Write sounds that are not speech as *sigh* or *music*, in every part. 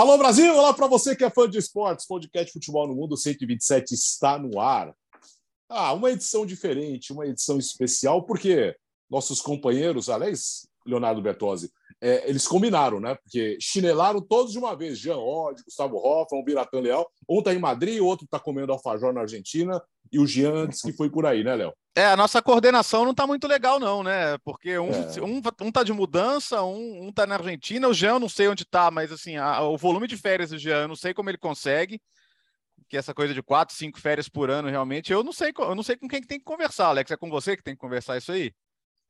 Alô Brasil, olá para você que é fã de esportes, podcast Futebol no Mundo 127 está no ar. Ah, uma edição diferente, uma edição especial, porque nossos companheiros, aliás, Leonardo Bertozzi, é, eles combinaram, né? Porque chinelaram todos de uma vez. Jean Odd, Gustavo Hoffman, Biratan Leal. Um está em Madrid, o outro está comendo alfajor na Argentina. E o Jean disse que foi por aí, né, Léo? É, a nossa coordenação não está muito legal, não, né? Porque um, é. um, um tá de mudança, um, um tá na Argentina. O Jean, eu não sei onde está, mas assim, a, o volume de férias do Jean, eu não sei como ele consegue. Que essa coisa de quatro, cinco férias por ano, realmente, eu não sei, eu não sei com quem que tem que conversar, Alex. É com você que tem que conversar isso aí?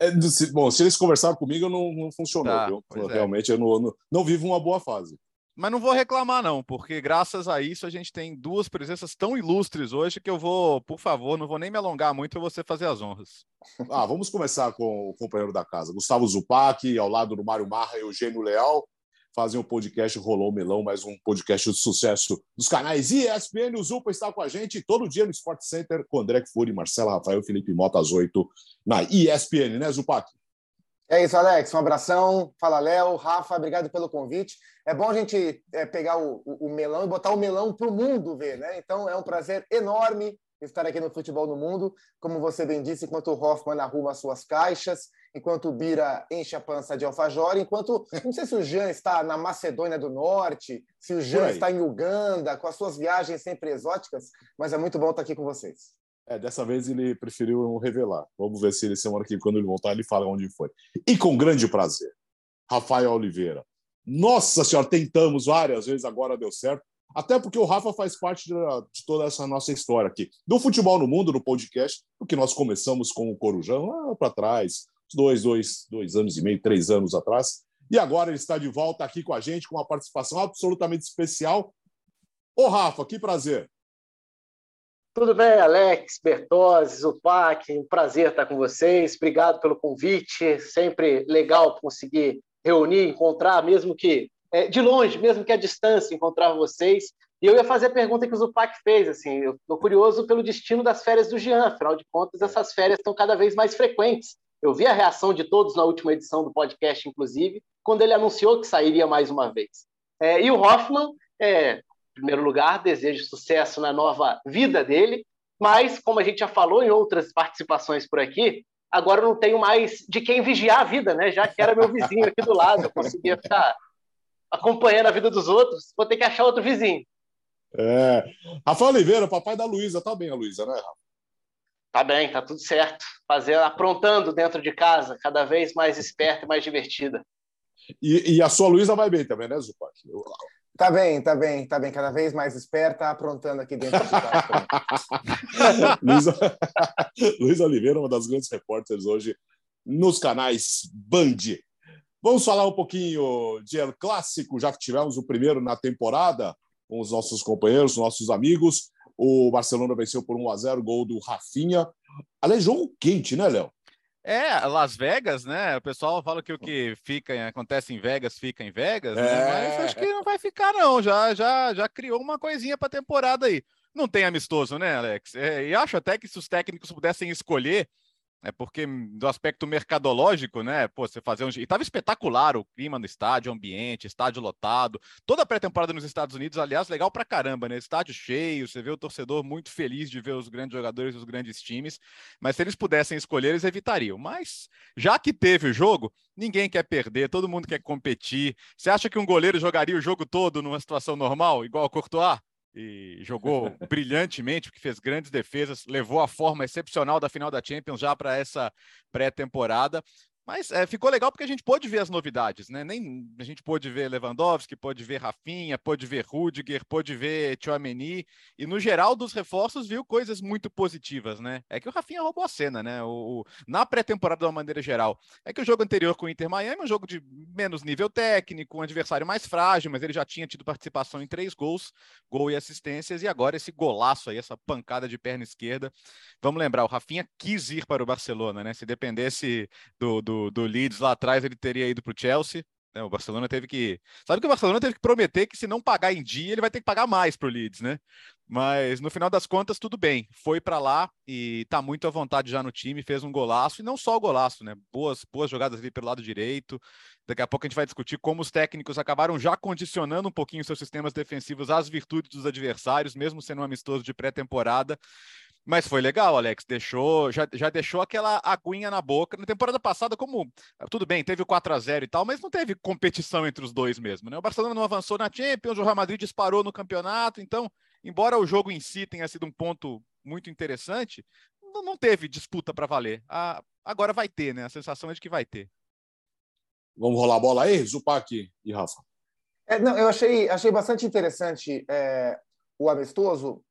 É, bom, se eles conversaram comigo, não, não funcionou. Tá, é. Realmente, é. eu não, não, não, vivo uma boa fase. Mas não vou reclamar, não, porque graças a isso a gente tem duas presenças tão ilustres hoje que eu vou, por favor, não vou nem me alongar muito para você fazer as honras. *laughs* Ah, vamos começar com o companheiro da casa, Gustavo Zupac, ao lado do Mário Marra e Eugênio Leal fazem o podcast Rolou Melão, mais um podcast de sucesso dos canais ESPN. O Zupa está com a gente todo dia no Sport Center com André Furi, Marcela Rafael, Felipe Mota às oito na ESPN, né, Zupac? É isso, Alex. Um abração. Fala, Léo. Rafa, obrigado pelo convite. É bom a gente é, pegar o, o, o melão e botar o melão para o mundo ver, né? Então é um prazer enorme estar aqui no Futebol no Mundo. Como você bem disse, enquanto o Hoffman arruma suas caixas, enquanto o Bira enche a pança de alfajor, enquanto. Não sei se o Jean está na Macedônia do Norte, se o Jean está em Uganda, com as suas viagens sempre exóticas, mas é muito bom estar aqui com vocês. É, dessa vez ele preferiu não revelar. Vamos ver se ele semana que quando ele voltar, ele fala onde foi. E com grande prazer, Rafael Oliveira. Nossa senhora, tentamos várias vezes, agora deu certo. Até porque o Rafa faz parte de, toda essa nossa história aqui. Do futebol no mundo, no podcast, porque nós começamos com o Corujão lá para trás, dois, dois, dois anos e meio, três anos atrás. E agora ele está de volta aqui com a gente, com uma participação absolutamente especial. Ô, Rafa, que prazer. Tudo bem, Alex, Bertozzi, Zupac, um prazer estar com vocês. Obrigado pelo convite. Sempre legal conseguir reunir, encontrar, mesmo que é, de longe, mesmo que a distância, encontrar vocês. E eu ia fazer a pergunta que o Zupac fez, assim, eu estou curioso pelo destino das férias do Jean, afinal de contas, essas férias estão cada vez mais frequentes. Eu vi a reação de todos na última edição do podcast, inclusive, quando ele anunciou que sairia mais uma vez. É, e o Hoffman, é, primeiro lugar, desejo sucesso na nova vida dele, mas, como a gente já falou em outras participações por aqui, agora eu não tenho mais de quem vigiar a vida, né? Já que era meu vizinho aqui do lado, eu conseguia ficar acompanhando a vida dos outros, vou ter que achar outro vizinho. É. Rafael Oliveira, papai da Luísa, tá bem a Luísa, né, Rafa? Tá bem, tá tudo certo. Fazer, aprontando dentro de casa, cada vez mais esperta e mais divertida. E, e a sua Luísa vai bem também, né, Zupac? Tá bem, tá bem, tá bem. Cada vez mais esperta, aprontando aqui dentro de casa. *laughs* *laughs* Luísa Oliveira, uma das grandes repórteres hoje nos canais Band. Vamos falar um pouquinho de El Clássico, já que tivemos o primeiro na temporada, com os nossos companheiros, nossos amigos. O Barcelona venceu por 1 a 0 gol do Rafinha. Aliás, jogo quente, né, Léo? É, Las Vegas, né? O pessoal fala que o que fica, acontece em Vegas, fica em Vegas, né? é... mas acho que não vai ficar, não. Já, já, já criou uma coisinha para temporada aí. Não tem amistoso, né, Alex? É, e acho até que se os técnicos pudessem escolher, é porque do aspecto mercadológico, né? Pô, você fazer um. E tava espetacular o clima no estádio, o ambiente, estádio lotado. Toda a pré-temporada nos Estados Unidos, aliás, legal pra caramba, né? Estádio cheio, você vê o torcedor muito feliz de ver os grandes jogadores os grandes times. Mas se eles pudessem escolher, eles evitariam. Mas já que teve o jogo, ninguém quer perder, todo mundo quer competir. Você acha que um goleiro jogaria o jogo todo numa situação normal, igual o Courtois? E jogou brilhantemente, porque fez grandes defesas, levou a forma excepcional da final da Champions já para essa pré-temporada. Mas é, ficou legal porque a gente pôde ver as novidades, né? Nem a gente pôde ver Lewandowski, pôde ver Rafinha, pôde ver Rudiger, pôde ver Chouameni e no geral dos reforços viu coisas muito positivas, né? É que o Rafinha roubou a cena, né? O, o na pré-temporada de uma maneira geral. É que o jogo anterior com o Inter Miami é um jogo de menos nível técnico, um adversário mais frágil, mas ele já tinha tido participação em três gols, gol e assistências e agora esse golaço aí, essa pancada de perna esquerda. Vamos lembrar, o Rafinha quis ir para o Barcelona, né? Se dependesse do, do do, Leeds lá atrás, ele teria ido para o Chelsea. Né? O Barcelona teve que. Sabe que o Barcelona teve que prometer que se não pagar em dia, ele vai ter que pagar mais para o Leeds, né? Mas no final das contas, tudo bem. Foi para lá e está muito à vontade já no time, fez um golaço, e não só o golaço, né? Boas, boas jogadas ali pelo lado direito. Daqui a pouco a gente vai discutir como os técnicos acabaram já condicionando um pouquinho seus sistemas defensivos às virtudes dos adversários, mesmo sendo um amistoso de pré-temporada. Mas foi legal, Alex. Deixou, já, já deixou aquela aguinha na boca. Na temporada passada, como tudo bem, teve o 4 a 0 e tal, mas não teve competição entre os dois mesmo. Né? O Barcelona não avançou na Champions, o Real Madrid disparou no campeonato. Então, embora o jogo em si tenha sido um ponto muito interessante, não, não teve disputa para valer. Ah, agora vai ter, né? A sensação é de que vai ter. Vamos rolar a bola aí, Zupac e Rafa. É, não, eu achei, achei bastante interessante é, o amistoso,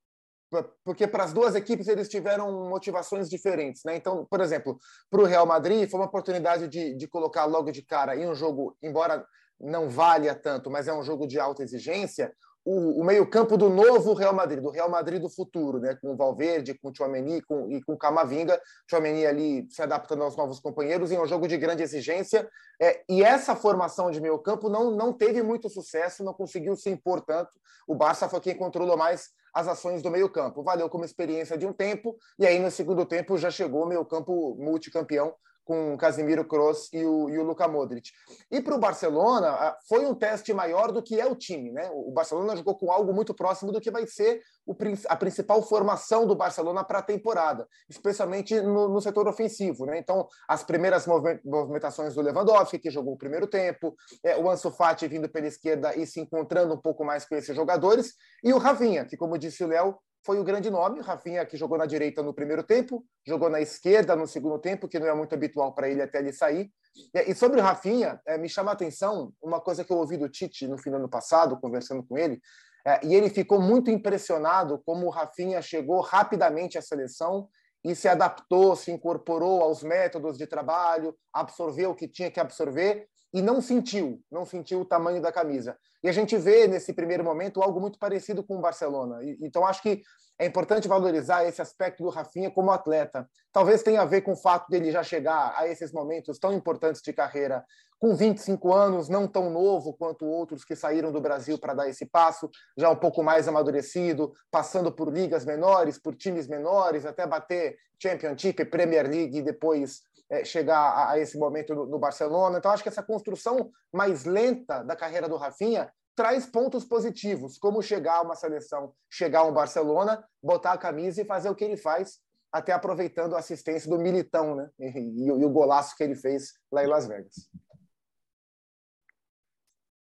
porque para as duas equipes eles tiveram motivações diferentes, né? Então, por exemplo, para o Real Madrid foi uma oportunidade de, de colocar logo de cara em um jogo, embora não valha tanto, mas é um jogo de alta exigência, o, o meio-campo do novo Real Madrid, do Real Madrid do futuro, né? Com o Valverde, com o Tchouameni com, e com o Camavinga, Tchouameni ali se adaptando aos novos companheiros em um jogo de grande exigência. É, e essa formação de meio-campo não, não teve muito sucesso, não conseguiu se impor tanto. O Barça foi quem controlou mais as ações do meio-campo. Valeu como experiência de um tempo, e aí no segundo tempo já chegou o meio-campo multicampeão com o Casimiro Kroos e o, e o Luka Modric. E para o Barcelona, foi um teste maior do que é o time. Né? O Barcelona jogou com algo muito próximo do que vai ser o, a principal formação do Barcelona para a temporada, especialmente no, no, setor ofensivo. Né? Então, as primeiras movimentações do Lewandowski, que jogou o primeiro tempo, é, o Ansu Fati vindo pela esquerda e se encontrando um pouco mais com esses jogadores, e o Rafinha, que, como disse o Léo, foi o grande nome. Rafinha, que jogou na direita no primeiro tempo, jogou na esquerda no segundo tempo, que não é muito habitual para ele até ele sair. E sobre o Rafinha, é, me chama a atenção uma coisa que eu ouvi do Tite no fim do ano passado, conversando com ele, é, e ele ficou muito impressionado como o Rafinha chegou rapidamente à seleção e se adaptou, se incorporou aos métodos de trabalho, absorveu o que tinha que absorver e não sentiu, não sentiu o tamanho da camisa. E a gente vê nesse primeiro momento algo muito parecido com o Barcelona. Então acho que é importante valorizar esse aspecto do Rafinha como atleta. Talvez tenha a ver com o fato dele já chegar a esses momentos tão importantes de carreira com 25 anos, não tão novo quanto outros que saíram do Brasil para dar esse passo, já um pouco mais amadurecido, passando por ligas menores, por times menores, até bater Championship, Premier League e depois é, chegar a, a, esse momento no, Barcelona. Então, acho que essa construção mais lenta da carreira do Rafinha traz pontos positivos, como chegar a uma seleção, chegar a um Barcelona, botar a camisa e fazer o que ele faz, até aproveitando a assistência do Militão, né? *laughs* E, e, e o golaço que ele fez lá em Las Vegas.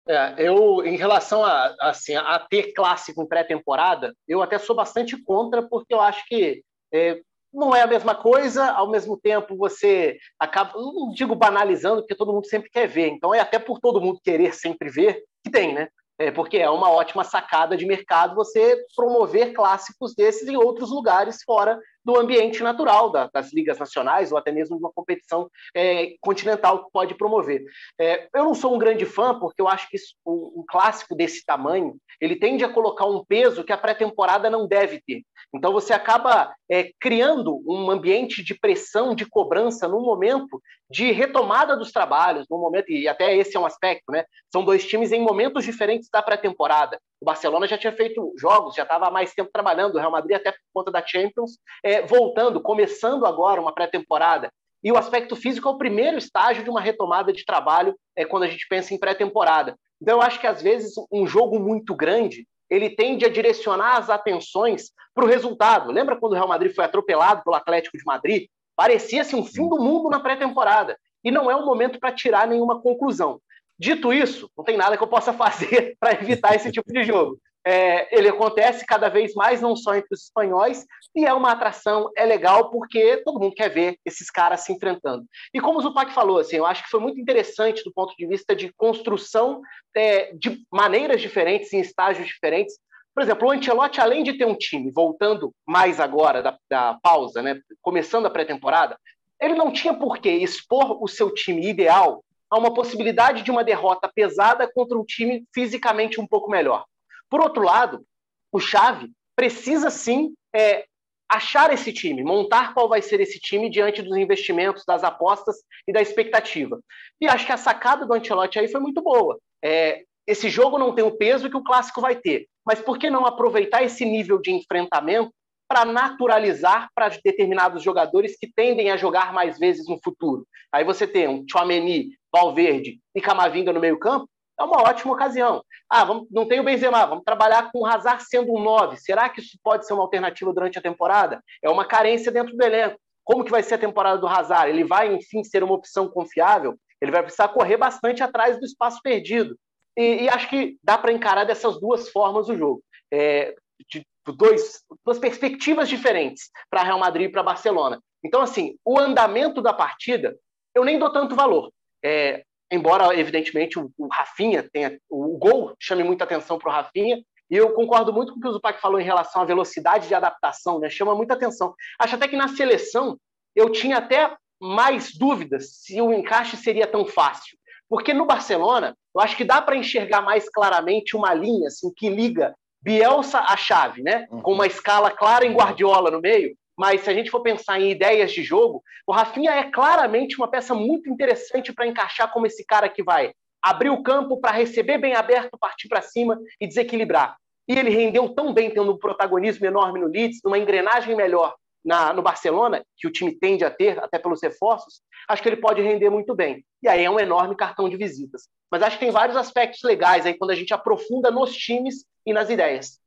É, eu, em relação a, assim, a ter clássico em pré-temporada, eu até sou bastante contra, porque eu acho que é, não é a mesma coisa, ao mesmo tempo você acaba, não digo banalizando, porque todo mundo sempre quer ver, então é até por todo mundo querer sempre ver que tem, né? É porque é uma ótima sacada de mercado você promover clássicos desses em outros lugares fora do ambiente natural da, das ligas nacionais ou até mesmo de uma competição é, continental que pode promover. É, eu não sou um grande fã porque eu acho que isso, um, um, clássico desse tamanho ele tende a colocar um peso que a pré-temporada não deve ter. Então você acaba é, criando um ambiente de pressão, de cobrança no momento de retomada dos trabalhos, no momento e até esse é um aspecto, né? São dois times em momentos diferentes da pré-temporada. O Barcelona já tinha feito jogos, já estava há mais tempo trabalhando, o Real Madrid até por conta da Champions, é, voltando, começando agora uma pré-temporada. E o aspecto físico é o primeiro estágio de uma retomada de trabalho é, quando a gente pensa em pré-temporada. Então, eu acho que às vezes um jogo muito grande ele tende a direcionar as atenções para o resultado. Lembra quando o Real Madrid foi atropelado pelo Atlético de Madrid? Parecia-se um fim do mundo na pré-temporada. E não é um momento para tirar nenhuma conclusão. Dito isso, não tem nada que eu possa *laughs* fazer para evitar esse tipo de jogo. É, ele acontece cada vez mais, não só entre os espanhóis, e é uma atração, é legal, porque todo mundo quer ver esses caras se enfrentando. E como o Zupac falou, assim, eu acho que foi muito interessante do ponto de vista de construção é, de maneiras diferentes, em estágios diferentes. Por exemplo, o Ancelotti, além de ter um time, voltando mais agora da, da pausa, né, começando a pré-temporada, ele não tinha por que expor o seu time ideal a uma possibilidade de uma derrota pesada contra um time fisicamente um pouco melhor. Por outro lado, o Xavi precisa sim é, achar esse time, montar qual vai ser esse time diante dos investimentos, das apostas e da expectativa. E acho que a sacada do Ancelotti aí foi muito boa. É, esse jogo não tem o peso que o clássico vai ter, mas por que não aproveitar esse nível de enfrentamento para naturalizar para determinados jogadores que tendem a jogar mais vezes no futuro? Aí você tem um Chouameni, Valverde e Camavinga no meio campo, é uma ótima ocasião. Ah, vamos, não tem o Benzema, vamos trabalhar com o Hazard sendo um 9. Será que isso pode ser uma alternativa durante a temporada? É uma carência dentro do elenco. Como que vai ser a temporada do Hazard? Ele vai, enfim, ser uma opção confiável? Ele vai precisar correr bastante atrás do espaço perdido. E, e acho que dá para encarar dessas duas formas o jogo. É, de dois, duas perspectivas diferentes para Real Madrid e para Barcelona. Então, assim, o andamento da partida, eu nem dou tanto valor. É, embora, evidentemente, o, o Rafinha tenha. O, gol chame muita atenção para o Rafinha, e eu concordo muito com o que o Zupac falou em relação à velocidade de adaptação, né? chama muita atenção. Acho até que na seleção eu tinha até mais dúvidas se o encaixe seria tão fácil. Porque no Barcelona, eu acho que dá para enxergar mais claramente uma linha assim, que liga Bielsa à chave, né? com uma escala clara em Guardiola no meio, mas se a gente for pensar em ideias de jogo, o Rafinha é claramente uma peça muito interessante para encaixar como esse cara que vai abrir o campo para receber bem aberto, partir para cima e desequilibrar. E ele rendeu tão bem, tendo um protagonismo enorme no Leeds, numa engrenagem melhor na, no Barcelona, que o time tende a ter, até pelos reforços, acho que ele pode render muito bem. E aí é um enorme cartão de visitas. Mas acho que tem vários aspectos legais aí quando a gente aprofunda nos times e nas ideias.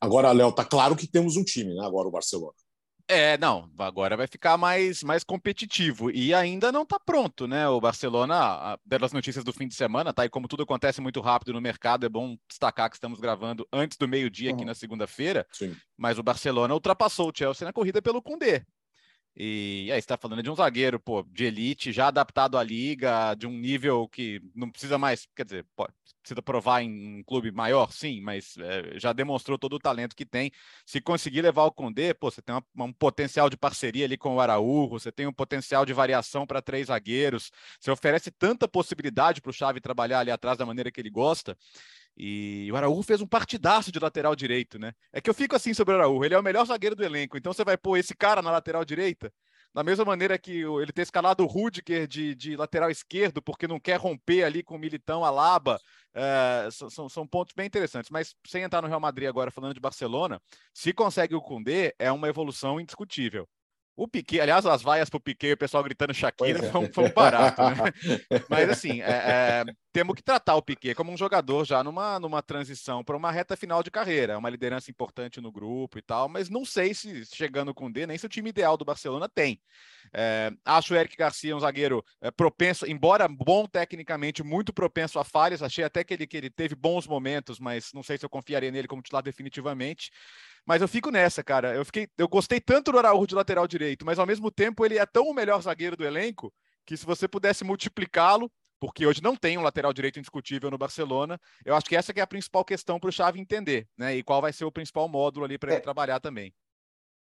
Agora, Léo, tá claro que temos um time, né? Agora o Barcelona. É, não, agora vai ficar mais, mais competitivo e ainda não está pronto, né? O Barcelona, pelas notícias do fim de semana, tá? E como tudo acontece muito rápido no mercado, é bom destacar que estamos gravando antes do meio-dia aqui uhum. na segunda-feira. Mas o Barcelona ultrapassou o Chelsea na corrida pelo Condé. E aí está falando de um zagueiro, pô, de elite, já adaptado à liga, de um nível que não precisa mais, quer dizer, precisa provar em um clube maior, sim, mas é, já demonstrou todo o talento que tem. Se conseguir levar o Condé, pô, você tem uma, um potencial de parceria ali com o Araújo, você tem um potencial de variação para três zagueiros, você oferece tanta possibilidade para o Xavi trabalhar ali atrás da maneira que ele gosta. E o Araújo fez um partidaço de lateral direito, né? É que eu fico assim sobre o Araújo, ele é o melhor zagueiro do elenco, então você vai pôr esse cara na lateral direita? Da mesma maneira que ele ter escalado o Rudiger de, de lateral esquerdo, porque não quer romper ali com o Militão, a Laba, é, são, são pontos bem interessantes. Mas sem entrar no Real Madrid agora, falando de Barcelona, se consegue o Cundê, é uma evolução indiscutível. O Piquet, aliás, as vaias para o Piquet, o pessoal gritando Shakira, é. foi, um, barato, né? *laughs* Mas assim, é, é, temos que tratar o Piquet como um jogador já numa, numa transição para uma reta final de carreira, uma liderança importante no grupo e tal, mas não sei se chegando com o D, nem se o time ideal do Barcelona tem. É, acho o Eric Garcia um zagueiro é, propenso, embora bom tecnicamente, muito propenso a falhas. Achei até que ele, que ele teve bons momentos, mas não sei se eu confiaria nele como titular definitivamente. Mas eu fico nessa, cara. Eu fiquei, eu gostei tanto do Araújo de lateral direito, mas ao mesmo tempo ele é tão o melhor zagueiro do elenco que se você pudesse multiplicá-lo, porque hoje não tem um lateral direito indiscutível no Barcelona, eu acho que essa que é a principal questão para o Xavi entender, né? E qual vai ser o principal módulo ali para é. ele trabalhar também.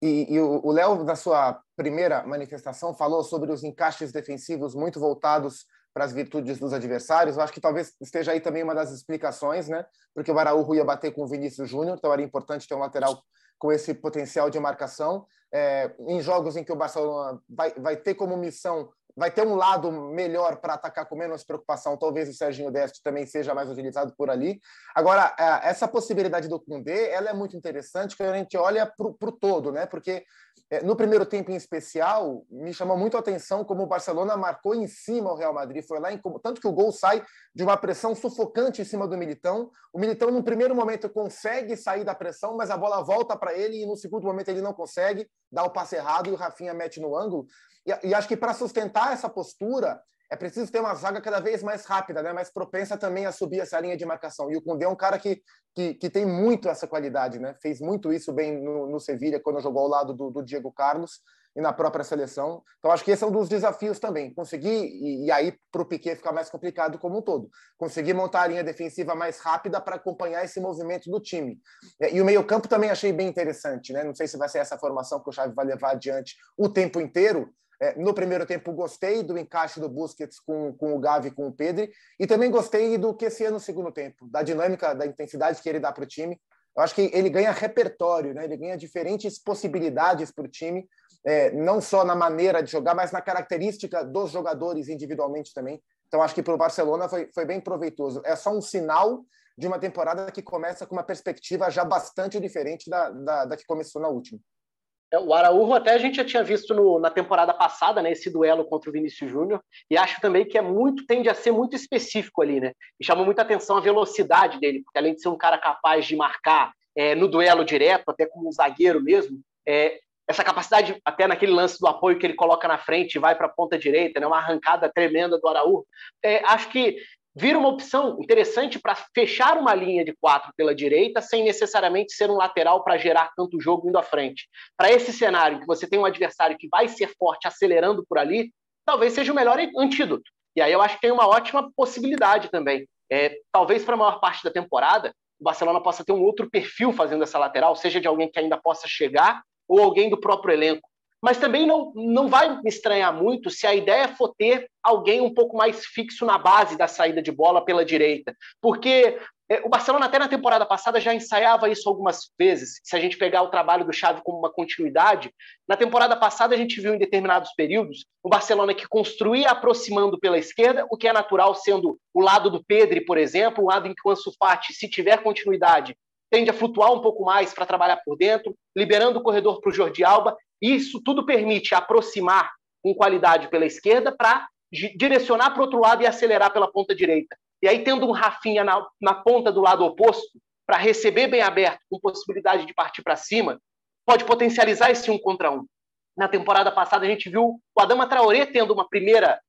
E, e o Léo, na sua primeira manifestação, falou sobre os encaixes defensivos muito voltados para as virtudes dos adversários. Eu acho que talvez esteja aí também uma das explicações, né? Porque o Araújo ia bater com o Vinícius Júnior, então era importante ter um lateral com esse potencial de marcação. É, em jogos em que o Barcelona vai, vai ter como missão vai ter um lado melhor para atacar com menos preocupação. Talvez o Serginho Deste também seja mais utilizado por ali. Agora, é, essa possibilidade do Koundé, ela é muito interessante quando a gente olha para o todo, né? Porque é, no primeiro tempo em especial, me chamou muito a atenção como o Barcelona marcou em cima o Real Madrid. Foi lá, em, tanto que o gol sai de uma pressão sufocante em cima do Militão. O Militão, no primeiro momento, consegue sair da pressão, mas a bola volta para ele e no segundo momento ele não consegue, dá o passe errado e o Rafinha mete no ângulo. E, e acho que para sustentar essa postura, é preciso ter uma zaga cada vez mais rápida, né? mais propensa também a subir essa linha de marcação. E o Cundê é um cara que, que, que tem muito essa qualidade, né? fez muito isso bem no, no Sevilha, quando jogou ao lado do, do, Diego Carlos e na própria seleção. Então, acho que esse é um dos desafios também. Conseguir, e, e aí para o Piquet ficar mais complicado como um todo, conseguir montar a linha defensiva mais rápida para acompanhar esse movimento do time. E, e o meio-campo também achei bem interessante. Né? Não sei se vai ser essa formação que o Xavi vai levar adiante o tempo inteiro, é, no primeiro tempo, gostei do encaixe do Busquets com, com o Gavi com o Pedri, e também gostei do que no segundo tempo, da dinâmica, da intensidade que ele dá para o time. eu acho que ele ganha repertório, né? ele ganha diferentes possibilidades para o time, é, não só na maneira de jogar, mas na característica dos jogadores individualmente também. Então, acho que para o Barcelona foi, foi bem proveitoso. É só um sinal de uma temporada que começa com uma perspectiva já bastante diferente da, da, da que começou na última. É, o Araújo até a gente já tinha visto no, na temporada passada, né, esse duelo contra o Vinícius Júnior, e acho também que é muito tende a ser muito específico ali, né? E chamou muita atenção a velocidade dele, porque além de ser um cara capaz de marcar é, no duelo direto, até como um zagueiro mesmo, é, essa capacidade, até naquele lance do apoio que ele coloca na frente e vai para a ponta direita, né, uma arrancada tremenda do Araújo, é, acho que vira uma opção interessante para fechar uma linha de quatro pela direita, sem necessariamente ser um lateral para gerar tanto jogo indo à frente. Para esse cenário, que você tem um adversário que vai ser forte acelerando por ali, talvez seja o melhor antídoto. E aí eu acho que tem uma ótima possibilidade também. É, talvez para a maior parte da temporada, o Barcelona possa ter um outro perfil fazendo essa lateral, seja de alguém que ainda possa chegar ou alguém do próprio elenco mas também não, não vai me estranhar muito se a ideia for ter alguém um pouco mais fixo na base da saída de bola pela direita, porque é, o Barcelona até na temporada passada já ensaiava isso algumas vezes. Se a gente pegar o trabalho do Xavi como uma continuidade, na temporada passada a gente viu em determinados períodos o Barcelona que construía aproximando pela esquerda, o que é natural sendo o lado do Pedri, por exemplo, o lado em que o Ansu Fati, se tiver continuidade, tende a flutuar um pouco mais para trabalhar por dentro, liberando o corredor para o Jordi Alba isso tudo permite aproximar com qualidade pela esquerda para direcionar para o outro lado e acelerar pela ponta direita. E aí, tendo um Rafinha na, na ponta do lado oposto, para receber bem aberto, com possibilidade de partir para cima, pode potencializar esse um contra um. Na temporada passada, a gente viu o Adama Traoré tendo uma primeira,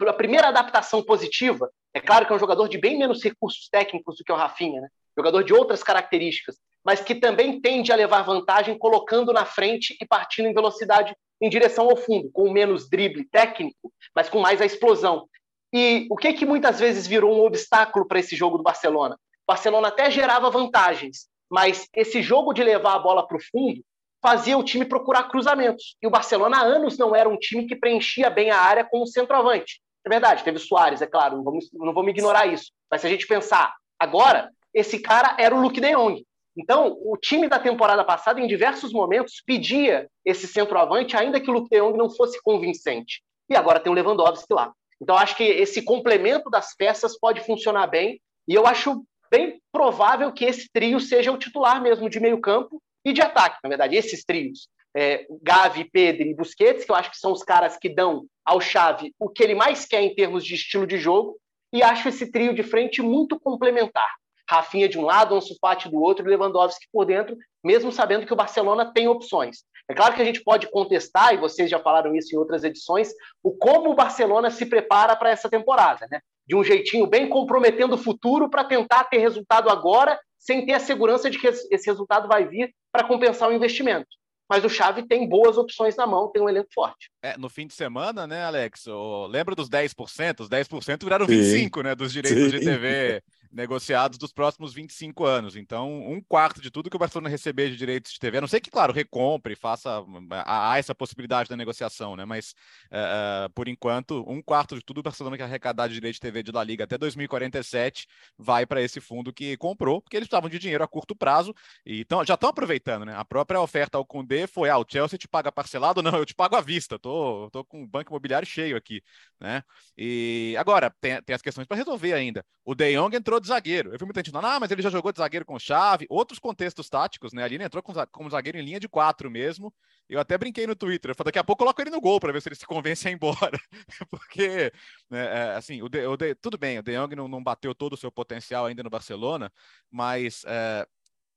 a primeira adaptação positiva. É claro que é um jogador de bem menos recursos técnicos do que o Rafinha, né? Jogador de outras características, mas que também tende a levar vantagem colocando na frente e partindo em velocidade em direção ao fundo, com menos drible técnico, mas com mais a explosão. E o que que muitas vezes virou um obstáculo para esse jogo do Barcelona? O Barcelona até gerava vantagens, mas esse jogo de levar a bola para o fundo fazia o time procurar cruzamentos. E o Barcelona há anos não era um time que preenchia bem a área com o centroavante. É verdade, teve Soares, é claro, não vamos, não vamos ignorar isso. Mas se a gente pensar agora, esse cara era o Luke de Jong. Então, o time da temporada passada, em diversos momentos, pedia esse centroavante, ainda que o Luke de Jong não fosse convincente. E agora tem o Lewandowski lá. Então, acho que esse complemento das peças pode funcionar bem. E eu acho bem provável que esse trio seja o titular mesmo de meio campo e de ataque, na verdade, esses trios. É, Gavi, Pedro e Busquets, que eu acho que são os caras que dão ao Xavi o que ele mais quer em termos de estilo de jogo, e acho esse trio de frente muito complementar. Rafinha de um lado, Ansu Fati do outro e Lewandowski por dentro, mesmo sabendo que o Barcelona tem opções. É claro que a gente pode contestar, e vocês já falaram isso em outras edições, o como o Barcelona se prepara para essa temporada, né? De um jeitinho bem comprometendo o futuro para tentar ter resultado agora, sem ter a segurança de que esse resultado vai vir para compensar o investimento mas o Xavi tem boas opções na mão, tem um elenco forte. É, no fim de semana, né, Alex? lembra dos 10%? Os 10% viraram 25%, Sim. né, dos direitos Sim. de TV negociados dos próximos 25 anos. Então, um quarto de tudo que o Barcelona receber de direitos de TV, a não sei que, claro, recompre, faça há essa possibilidade da negociação, né? Mas uh, por enquanto, um quarto de tudo o Barcelona que arrecadar de direito de TV de La Liga até 2047 vai para esse fundo que comprou, porque eles precisavam de dinheiro a curto prazo e tão, já estão aproveitando, né? A própria oferta ao Condé foi: ah, o Chelsea te paga parcelado? *laughs* Não, eu te pago à vista, tô, tô com o banco imobiliário cheio aqui, né? E agora, tem, tem as questões para resolver ainda. O De Jong entrou de zagueiro. Eu vi muita gente falando, ah, mas ele já jogou de zagueiro com chave. Outros contextos táticos, né? Ali ele entrou como zagueiro em linha de quatro mesmo. Eu até brinquei no Twitter. Eu falei, daqui a pouco eu coloco ele no gol para ver se ele se convence a ir embora. *laughs* Porque, né, é, assim, o de, o de, tudo bem, o De Jong não, não, bateu todo o seu potencial ainda no Barcelona, mas é,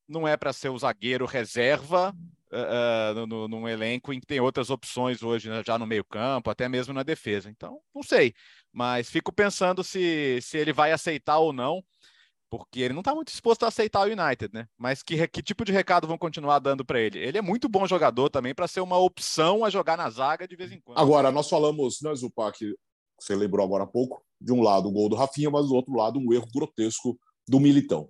não é para ser o zagueiro reserva uh, no, num elenco em que tem outras opções hoje, né, já no meio-campo, até mesmo na defesa. Então, não sei. Mas fico pensando se, se ele vai aceitar ou não, porque ele não está muito disposto a aceitar o United, né? Mas que, que tipo de recado vão continuar dando para ele? Ele é muito bom jogador também para ser uma opção a jogar na zaga de vez em quando. Agora, nós falamos, né, Zupac, você lembrou agora há pouco, de um lado o gol do Rafinha, mas do outro lado um erro grotesco do Militão.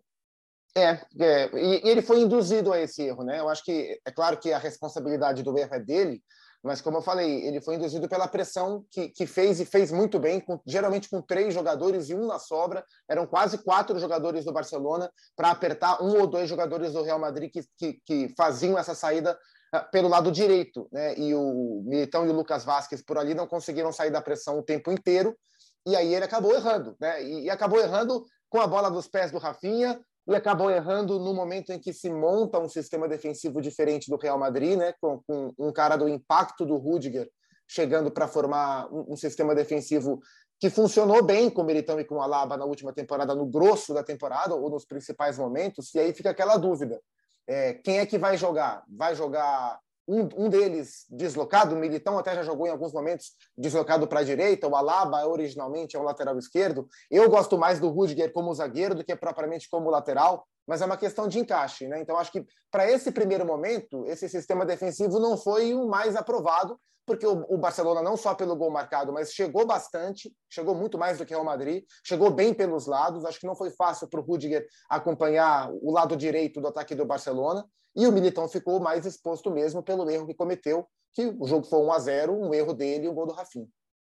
É, é, e ele foi induzido a esse erro, né? Eu acho que é claro que a responsabilidade do erro é dele, mas como eu falei, ele foi induzido pela pressão que, que fez e fez muito bem, com, geralmente com três jogadores e um na sobra. Eram quase quatro jogadores do Barcelona para apertar um ou dois jogadores do Real Madrid que, que, que faziam essa saída ah, pelo lado direito, né? E o Militão e o Lucas Vasquez por ali não conseguiram sair da pressão o tempo inteiro. E aí ele acabou errando, né? E, e acabou errando com a bola dos pés do Rafinha, e acabou errando no momento em que se monta um sistema defensivo diferente do Real Madrid, né, com, com um cara do impacto do Rudiger chegando para formar um, um, sistema defensivo que funcionou bem com o Militão e com o Alaba na última temporada, no grosso da temporada ou nos principais momentos, e aí fica aquela dúvida. É, quem é que vai jogar? Vai jogar um, um deles deslocado, o Militão até já jogou em alguns momentos deslocado para a direita, o Alaba originalmente é um lateral esquerdo. Eu gosto mais do Rudiger como zagueiro do que propriamente como lateral, mas é uma questão de encaixe, né? Então acho que para esse primeiro momento, esse sistema defensivo não foi o mais aprovado, porque o, o, Barcelona não só pelo gol marcado, mas chegou bastante, chegou muito mais do que o Real Madrid, chegou bem pelos lados. Acho que não foi fácil para o Rudiger acompanhar o lado direito do ataque do Barcelona. E o Militão ficou mais exposto mesmo pelo erro que cometeu, que o jogo foi 1 a 0 um erro dele e um gol do Rafinha.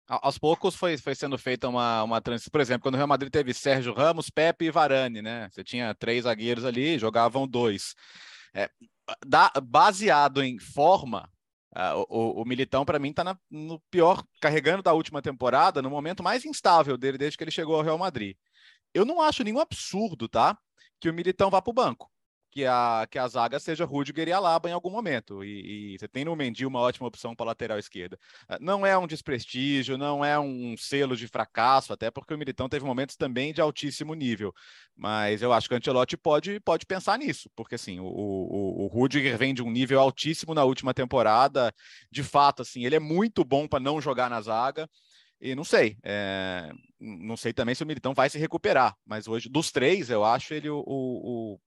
Aos poucos foi, foi sendo feita uma, uma transição. Por exemplo, quando o Real Madrid teve Sérgio Ramos, Pepe e Varane, né? Você tinha três zagueiros ali, jogavam dois. É, da, baseado em forma, uh, o, o, Militão, para mim, está no pior, carregando da última temporada, no momento mais instável dele desde que ele chegou ao Real Madrid. Eu não acho nenhum absurdo, tá? Que o Militão vá para o banco que a, que a zaga seja Rudiger e Alaba em algum momento. E, e você tem no Mendy uma ótima opção para lateral esquerda. Ah, não é um desprestígio, não é um selo de fracasso, até porque o Militão teve momentos também de altíssimo nível. Mas eu acho que o Ancelotti pode, pode pensar nisso, porque assim, o, o, o Rudiger vem de um nível altíssimo na última temporada. De fato, assim, ele é muito bom para não jogar na zaga. E não sei, é, não sei também se o Militão vai se recuperar, mas hoje, dos três, eu acho ele o, o,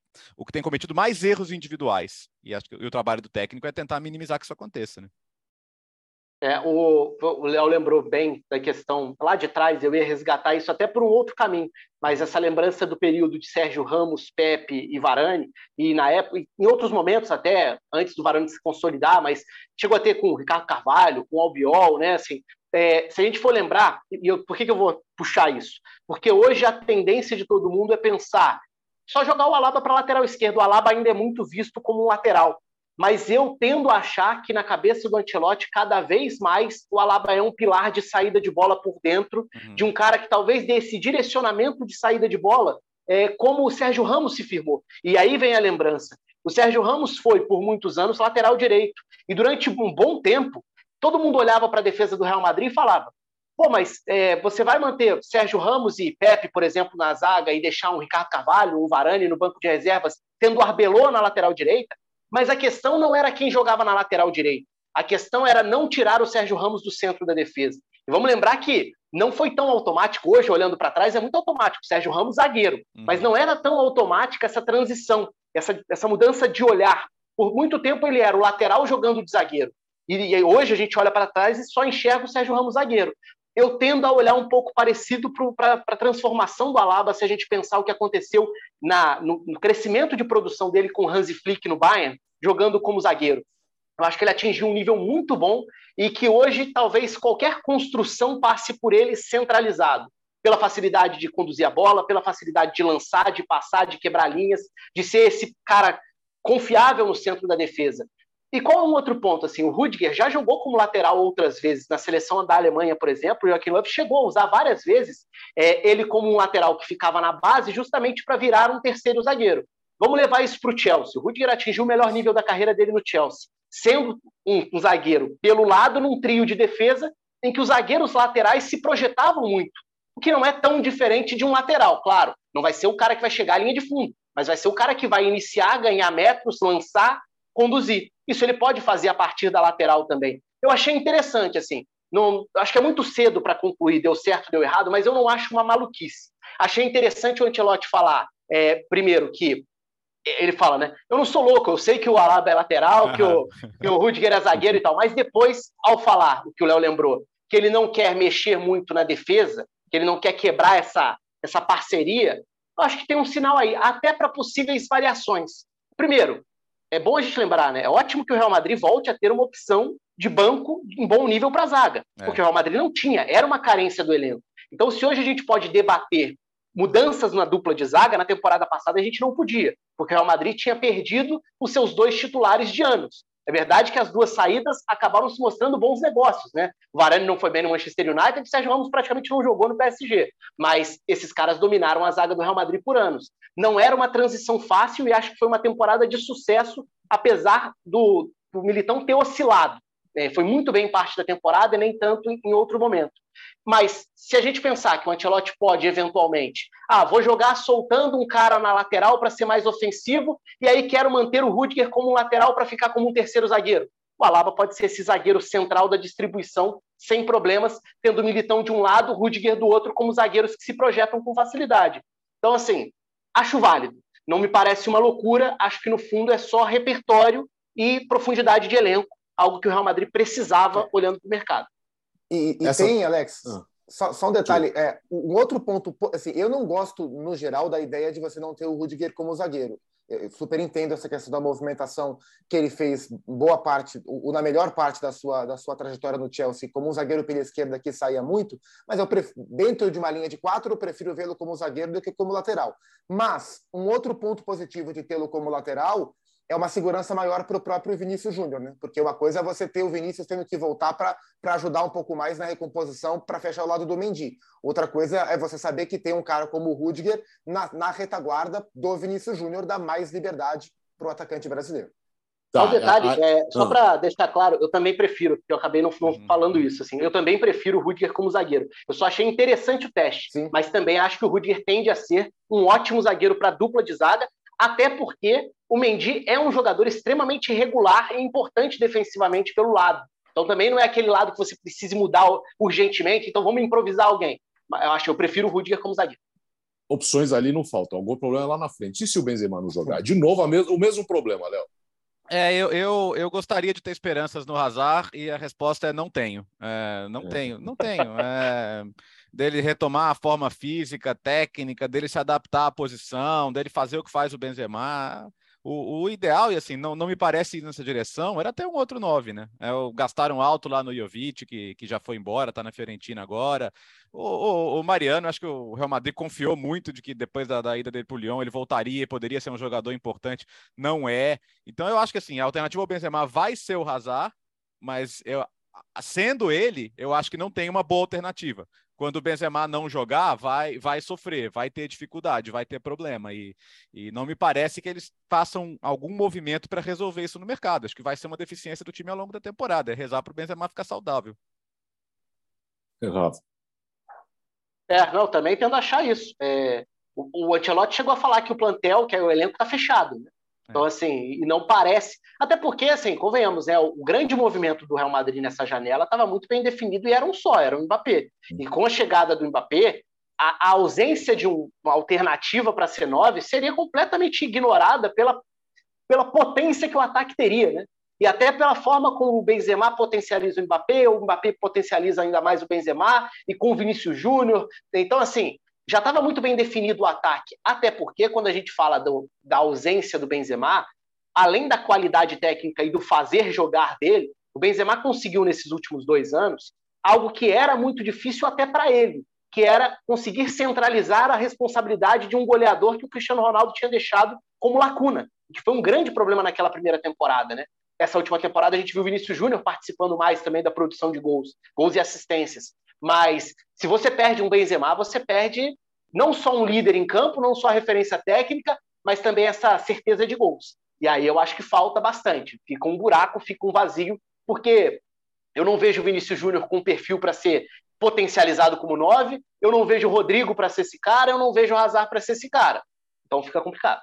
que tem cometido mais erros individuais. E acho que o trabalho do técnico é tentar minimizar que isso aconteça, né? É, o Léo lembrou bem da questão lá de trás, eu ia resgatar isso até por um outro caminho, mas essa lembrança do período de Sérgio Ramos, Pepe e Varane, e na época, em outros momentos até, antes do Varane se consolidar, mas chegou a ter com o Ricardo Carvalho, com o Albiol, né, assim, é, se a gente for lembrar, e eu, por que, que eu vou puxar isso? Porque hoje a tendência de todo mundo é pensar só jogar o Alaba para lateral esquerdo. O Alaba ainda é muito visto como um lateral. Mas eu tendo a achar que na cabeça do Ancelotti, cada vez mais, o Alaba é um pilar de saída de bola por dentro, uhum. de um cara que talvez dê esse direcionamento de saída de bola, é, como o Sérgio Ramos se firmou. E aí vem a lembrança. O Sérgio Ramos foi, por muitos anos, lateral direito. E durante um bom tempo, todo mundo olhava para a defesa do Real Madrid e falava: Pô, mas é, você vai manter Sérgio Ramos e Pepe, por exemplo, na zaga e deixar um Ricardo Carvalho, um Varane no banco de reservas, tendo o Arbeloa na lateral direita? Mas a questão não era quem jogava na lateral direita. A questão era não tirar o Sérgio Ramos do centro da defesa. E vamos lembrar que não foi tão automático. Hoje, olhando para trás, é muito automático. Sérgio Ramos, zagueiro. Uhum. Mas não era tão automática essa transição, essa, essa mudança de olhar. Por muito tempo, ele era o lateral jogando de zagueiro. E, e hoje a gente olha para trás e só enxerga o Sérgio Ramos zagueiro eu tendo a olhar um pouco parecido para a transformação do Alaba, se a gente pensar o que aconteceu na, no, no, crescimento de produção dele com Hansi Flick no Bayern, jogando como zagueiro. Eu acho que ele atingiu um nível muito bom e que hoje talvez qualquer construção passe por ele centralizado, pela facilidade de conduzir a bola, pela facilidade de lançar, de passar, de quebrar linhas, de ser esse cara confiável no centro da defesa. E qual é um outro ponto? Assim, o Rudiger já jogou como lateral outras vezes na seleção da Alemanha, por exemplo. O Joachim Löw chegou a usar várias vezes é, ele como um lateral que ficava na base, justamente para virar um terceiro zagueiro. Vamos levar isso para o Chelsea. O Rudiger atingiu o melhor nível da carreira dele no Chelsea, sendo um, um zagueiro pelo lado num trio de defesa em que os zagueiros laterais se projetavam muito, o que não é tão diferente de um lateral, claro. Não vai ser o cara que vai chegar à linha de fundo, mas vai ser o cara que vai iniciar, ganhar metros, lançar, conduzir. Isso ele pode fazer a partir da lateral também. Eu achei interessante, assim. Não, acho que é muito cedo para concluir, deu certo, deu errado, mas eu não acho uma maluquice. Achei interessante o Antelote falar, é, primeiro, que ele fala, né? Eu não sou louco, eu sei que o Alaba é lateral, que o, *laughs* que o Rudiger é zagueiro e tal, mas depois, ao falar, o que o Léo lembrou, que ele não quer mexer muito na defesa, que ele não quer quebrar essa, essa parceria, eu acho que tem um sinal aí, até para possíveis variações. Primeiro, é bom a gente lembrar, né? É ótimo que o Real Madrid volte a ter uma opção de banco em bom nível para a zaga, é. porque o Real Madrid não tinha, era uma carência do elenco. Então, se hoje a gente pode debater mudanças na dupla de zaga, na temporada passada a gente não podia, porque o Real Madrid tinha perdido os seus dois titulares de anos. É verdade que as duas saídas acabaram se mostrando bons negócios, né? O Varane não foi bem no Manchester United o Sérgio Ramos praticamente não jogou no PSG. Mas esses caras dominaram a zaga do Real Madrid por anos. Não era uma transição fácil e acho que foi uma temporada de sucesso, apesar do, do Militão ter oscilado. É, foi muito bem em parte da temporada e nem tanto em, outro momento. Mas se a gente pensar que o Ancelotti pode eventualmente, ah, vou jogar soltando um cara na lateral para ser mais ofensivo e aí quero manter o Rudiger como um lateral para ficar como um terceiro zagueiro. O Alaba pode ser esse zagueiro central da distribuição sem problemas, tendo Militão de um lado, Rudiger do outro como zagueiros que se projetam com facilidade. Então assim, acho válido. Não me parece uma loucura, acho que no fundo é só repertório e profundidade de elenco algo que o Real Madrid precisava olhando para o mercado. E, e Essa... tem, Alex, ah. só, só, um detalhe, é, um outro ponto, assim, eu não gosto, no geral, da ideia de você não ter o Rudiger como zagueiro. Eu super entendo essa questão da movimentação que ele fez boa parte, ou na melhor parte da sua, da sua trajetória no Chelsea, como um zagueiro pela esquerda que saía muito, mas eu prefiro, dentro de uma linha de quatro, eu prefiro vê-lo como zagueiro do que como lateral. Mas um outro ponto positivo de tê-lo como lateral é uma segurança maior para o próprio Vinícius Júnior, né? Porque uma coisa é você ter o Vinícius tendo que voltar para ajudar um pouco mais na recomposição para fechar o lado do Mendy. Outra coisa é você saber que tem um cara como o Rudiger na, na retaguarda do Vinícius Júnior, dá mais liberdade para o atacante brasileiro. Tá, só um detalhe, a, a, é, só para deixar claro, eu também prefiro, porque eu acabei não, não uhum. falando isso, assim, eu também prefiro o Rudiger como zagueiro. Eu só achei interessante o teste, Sim. mas também acho que o Rudiger tende a ser um ótimo zagueiro para dupla de zaga, até porque o Mendy é um jogador extremamente regular e importante defensivamente pelo lado. Então também não é aquele lado que você precise mudar urgentemente, então vamos improvisar alguém. Eu acho que eu prefiro o Rudiger como zagueiro. Opções ali não faltam, algum problema lá na frente. E se o Benzema não jogar? De novo, o mesmo problema, Léo. É, eu, eu, eu gostaria de ter esperanças no Hazard e a resposta é não tenho. É, não é. tenho, não tenho. É, dele retomar a forma física, técnica, dele se adaptar à posição, dele fazer o que faz o Benzema. O, o, ideal, e assim, não, não me parece ir nessa direção, era até um outro nove, né? É, gastaram alto lá no Jovic, que, que já foi embora, tá na Fiorentina agora. O, o, o, Mariano, acho que o Real Madrid confiou muito de que depois da, da ida dele pro Lyon ele voltaria, poderia ser um jogador importante. Não é. Então eu acho que assim, a alternativa ao Benzema vai ser o Hazard, mas eu, sendo ele, eu acho que não tem uma boa alternativa quando o Benzema não jogar, vai, vai sofrer, vai ter dificuldade, vai ter problema. E, e não me parece que eles façam algum movimento para resolver isso no mercado. Acho que vai ser uma deficiência do time ao longo da temporada, é rezar para o Benzema ficar saudável. Errado. É, não, também tendo a achar isso. É, o, o Ancelotti chegou a falar que o plantel, que é o elenco, está fechado. Né? Então, assim, e não parece. Até porque, assim, convenhamos, né, o grande movimento do Real Madrid nessa janela estava muito bem definido e era um só, era o Mbappé. E com a chegada do Mbappé, a, a ausência de um, uma alternativa para C9 seria completamente ignorada pela, pela potência que o ataque teria, né? E até pela forma como o Benzema potencializa o Mbappé, o Mbappé potencializa ainda mais o Benzema, e com o Vinícius Júnior. Então, assim, já estava muito bem definido o ataque, até porque quando a gente fala do, da ausência do Benzema, além da qualidade técnica e do fazer jogar dele, o Benzema conseguiu nesses últimos dois anos algo que era muito difícil até para ele, que era conseguir centralizar a responsabilidade de um goleador que o Cristiano Ronaldo tinha deixado como lacuna, que foi um grande problema naquela primeira temporada, né? Essa última temporada a gente viu o Vinícius Júnior participando mais também da produção de gols, gols e assistências. Mas se você perde um Benzema, você perde não só um líder em campo, não só a referência técnica, mas também essa certeza de gols. E aí eu acho que falta bastante. Fica um buraco, fica um vazio, porque eu não vejo o Vinícius Júnior com perfil para ser potencializado como nove, eu não vejo o Rodrigo para ser esse cara, eu não vejo o Hazard para ser esse cara. Então fica complicado.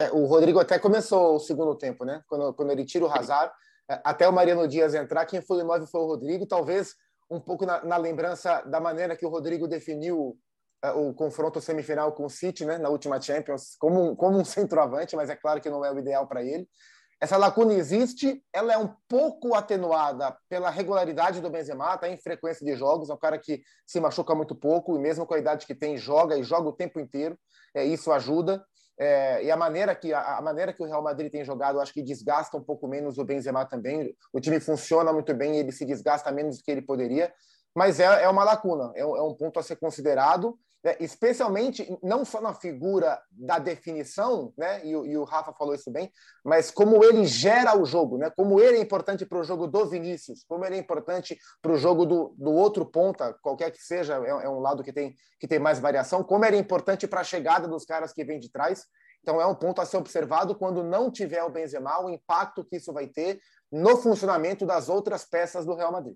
É, o Rodrigo até começou o segundo tempo, né? Quando, quando ele tira o Hazard, é, até o Mariano Dias entrar, quem foi o nove foi o Rodrigo. Talvez um pouco na, na, lembrança da maneira que o Rodrigo definiu uh, o confronto semifinal com o City, né, na última Champions, como um, como um *laughs* centroavante, mas é claro que não é o ideal para ele. Essa lacuna existe, ela é um pouco atenuada pela regularidade do Benzema, tá em frequência de jogos, é um cara que se machuca muito pouco e mesmo com a idade que tem joga e joga o tempo inteiro, é, isso ajuda. É, e a maneira que a, a, maneira que o Real Madrid tem jogado, acho que desgasta um pouco menos o Benzema também. O time funciona muito bem, ele se desgasta menos do que ele poderia, mas é, é uma lacuna, é é um ponto a ser considerado né, especialmente não só na figura da definição, né, e, e, o Rafa falou isso bem, mas como ele gera o jogo, né, como ele é importante para o jogo do Vinícius, como ele é importante para o jogo do, do outro ponta, qualquer que seja, é, é, um lado que tem, que tem mais variação, como ele é importante para a chegada dos caras que vêm de trás. Então é um ponto a ser observado quando não tiver o Benzema, o impacto que isso vai ter no funcionamento das outras peças do Real Madrid.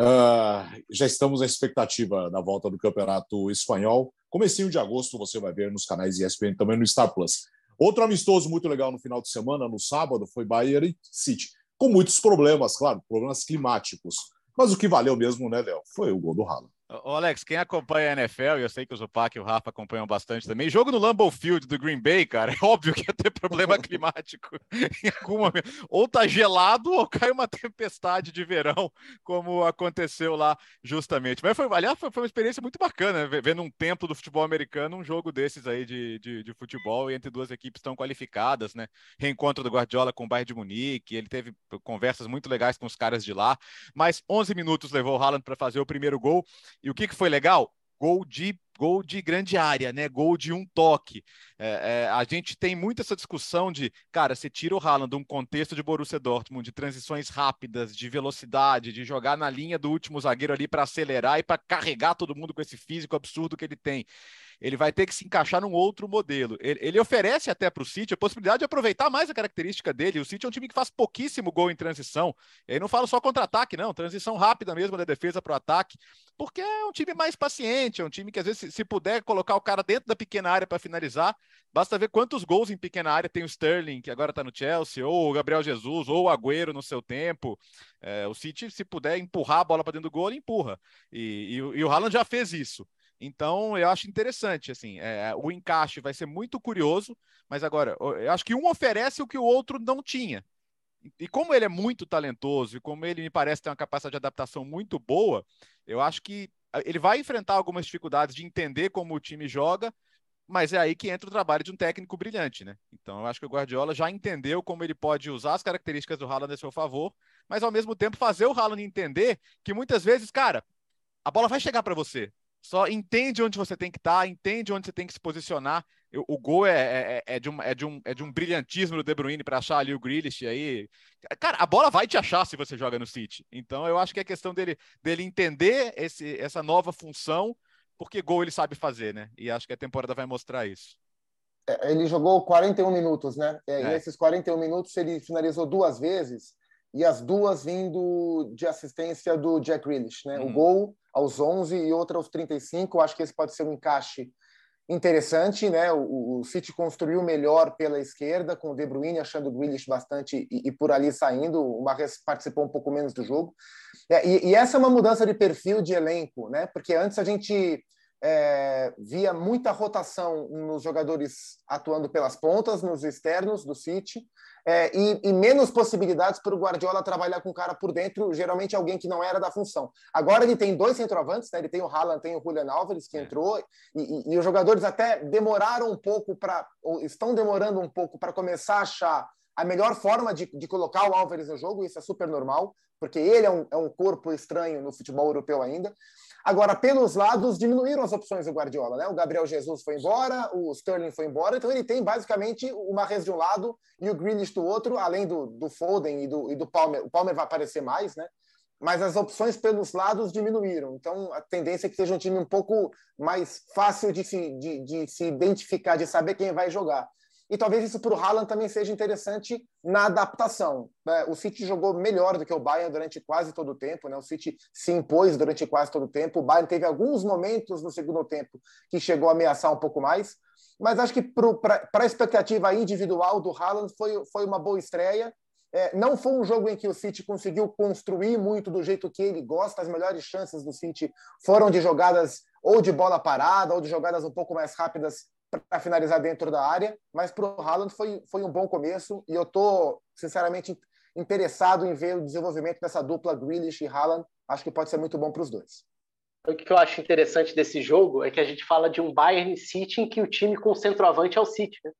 Uh, já estamos na expectativa da volta do Campeonato Espanhol. Comecinho de agosto você vai ver nos canais ESPN também no Star Plus. Outro amistoso muito legal no final de semana, no sábado, foi Bayern City. Com muitos problemas, claro, problemas climáticos. Mas o que valeu mesmo, né, Léo? Foi o gol do Haaland. Ô Alex, quem acompanha a NFL, e eu sei que o Zupac e o Rafa acompanham bastante também, jogo no Lambeau Field do Green Bay, cara, é óbvio que ia ter problema *laughs* climático em algum momento. Ou tá gelado ou cai uma tempestade de verão, como aconteceu lá justamente. Mas foi, aliás, foi, uma experiência muito bacana, né? vendo um templo do futebol americano, um jogo desses aí de, de, de futebol, e entre duas equipes tão qualificadas, né? Reencontro do Guardiola com o Bayern de Munique, ele teve conversas muito legais com os caras de lá, mas 11 minutos levou o Haaland para fazer o primeiro gol, e o que, que foi legal? Gol de gol de grande área, né? Gol de um toque. É, é, a gente tem muito essa discussão de, cara, você tira o Haaland de um contexto de Borussia Dortmund, de transições rápidas, de velocidade, de jogar na linha do último zagueiro ali para acelerar e para carregar todo mundo com esse físico absurdo que ele tem ele vai ter que se encaixar num outro modelo. Ele, ele oferece até para o City a possibilidade de aproveitar mais a característica dele. O City é um time que faz pouquíssimo gol em transição. E aí não falo só contra-ataque, não, transição rápida mesmo da defesa para o ataque, porque é um time mais paciente, é um time que às vezes, se, se puder colocar o cara dentro da pequena área para finalizar, basta ver quantos gols em pequena área tem o Sterling, que agora está no Chelsea, ou o Gabriel Jesus, ou o Agüero no seu tempo. É, o City, se puder empurrar a bola para dentro do gol, ele empurra. E, e, e o Haaland já fez isso. Então, eu acho interessante, assim, é, o encaixe vai ser muito curioso, mas agora, eu acho que um oferece o que o outro não tinha. E como ele é muito talentoso e como ele me parece ter uma capacidade de adaptação muito boa, eu acho que ele vai enfrentar algumas dificuldades de entender como o time joga, mas é aí que entra o trabalho de um técnico brilhante, né? Então eu acho que o Guardiola já entendeu como ele pode usar as características do Haaland a seu favor, mas ao mesmo tempo fazer o Haaland entender que muitas vezes, cara, a bola vai chegar para você. Só entende onde você tem que estar, tá, entende onde você tem que se posicionar. O, gol é, é, é, de um, é, de um, é de um brilhantismo do De Bruyne para achar ali o Grealish aí. Cara, a bola vai te achar se você joga no City. Então eu acho que é questão dele, dele entender esse, essa nova função, porque gol ele sabe fazer, né? E acho que a temporada vai mostrar isso. É, ele jogou 41 minutos, né? É, e esses 41 minutos ele finalizou duas vezes e as duas vindo de assistência do Jack Grealish, né? Hum. O gol aos 11 e outra aos 35. Acho que esse pode ser um encaixe interessante, né? O, o City construiu melhor pela esquerda, com o De Bruyne achando o Grealish bastante e, e, por ali saindo. O Marres participou um pouco menos do jogo. É, e, e, essa é uma mudança de perfil de elenco, né? Porque antes a gente é, via muita rotação nos jogadores atuando pelas pontas, nos externos do City é, e, e, menos possibilidades para o Guardiola trabalhar com o cara por dentro, geralmente alguém que não era da função. Agora ele tem dois centroavantes, né? ele tem o Haaland, tem o Julian Alves, que é. entrou, e, e, os jogadores até demoraram um pouco para, ou estão demorando um pouco para começar a achar a melhor forma de, de, colocar o Álvares no jogo, isso é super normal, porque ele é um, é um corpo estranho no futebol europeu ainda. Agora, pelos lados, diminuíram as opções do Guardiola, né? O Gabriel Jesus foi embora, o Sterling foi embora, então ele tem basicamente o Mahrez de um lado e o Grealish do outro, além do, do Foden e do, e do Palmer. O Palmer vai aparecer mais, né? Mas as opções pelos lados diminuíram. Então, a tendência é que seja um time um pouco mais fácil de se, de, de se identificar, de saber quem vai jogar e talvez isso para o Haaland também seja interessante na adaptação. Né? O City jogou melhor do que o Bayern durante quase todo o tempo, né? o City se impôs durante quase todo o tempo, o Bayern teve alguns momentos no segundo tempo que chegou a ameaçar um pouco mais, mas acho que para a expectativa individual do Haaland foi, foi uma boa estreia, é, não foi um jogo em que o City conseguiu construir muito do jeito que ele gosta. As melhores chances do City foram de jogadas ou de bola parada ou de jogadas um pouco mais rápidas para finalizar dentro da área, mas para o Haaland foi, foi um bom começo e eu estou, sinceramente, interessado em ver o desenvolvimento dessa dupla Grealish e Haaland. Acho que pode ser muito bom para os dois. O que eu acho interessante desse jogo é que a gente fala de um Bayern City em que o time com centroavante é o City, né?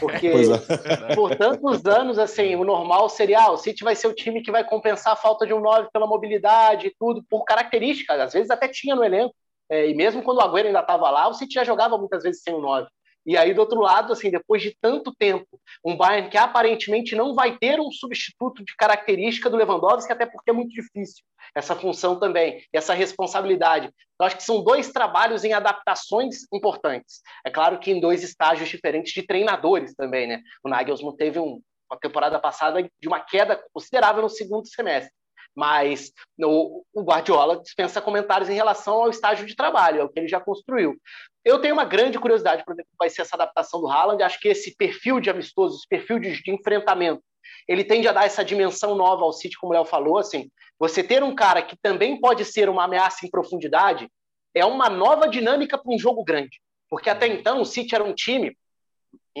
Porque *laughs* é. por tantos anos, assim, o normal seria ah, o City vai ser o time que vai compensar a falta de um 9 pela mobilidade e tudo, por características, às vezes até tinha no elenco. É, e mesmo quando o Agüero ainda estava lá, o City já jogava muitas vezes sem o 9. E aí, do outro lado, assim, depois de tanto tempo, um Bayern que aparentemente não vai ter um substituto de característica do Lewandowski, até porque é muito difícil essa função também, essa responsabilidade. Eu acho que são dois trabalhos em adaptações importantes. É claro que em dois estágios diferentes de treinadores também, né? O Nagelsmann teve um, uma temporada passada de uma queda considerável no segundo semestre. Mas o Guardiola dispensa comentários em relação ao estágio de trabalho, é o que ele já construiu. Eu tenho uma grande curiosidade para ver como vai ser essa adaptação do Haaland. Acho que esse perfil de amistoso, esse perfil de, de enfrentamento, ele tende a dar essa dimensão nova ao City, como o Léo falou. Assim, você ter um cara que também pode ser uma ameaça em profundidade é uma nova dinâmica para um jogo grande. Porque até então o City era um time,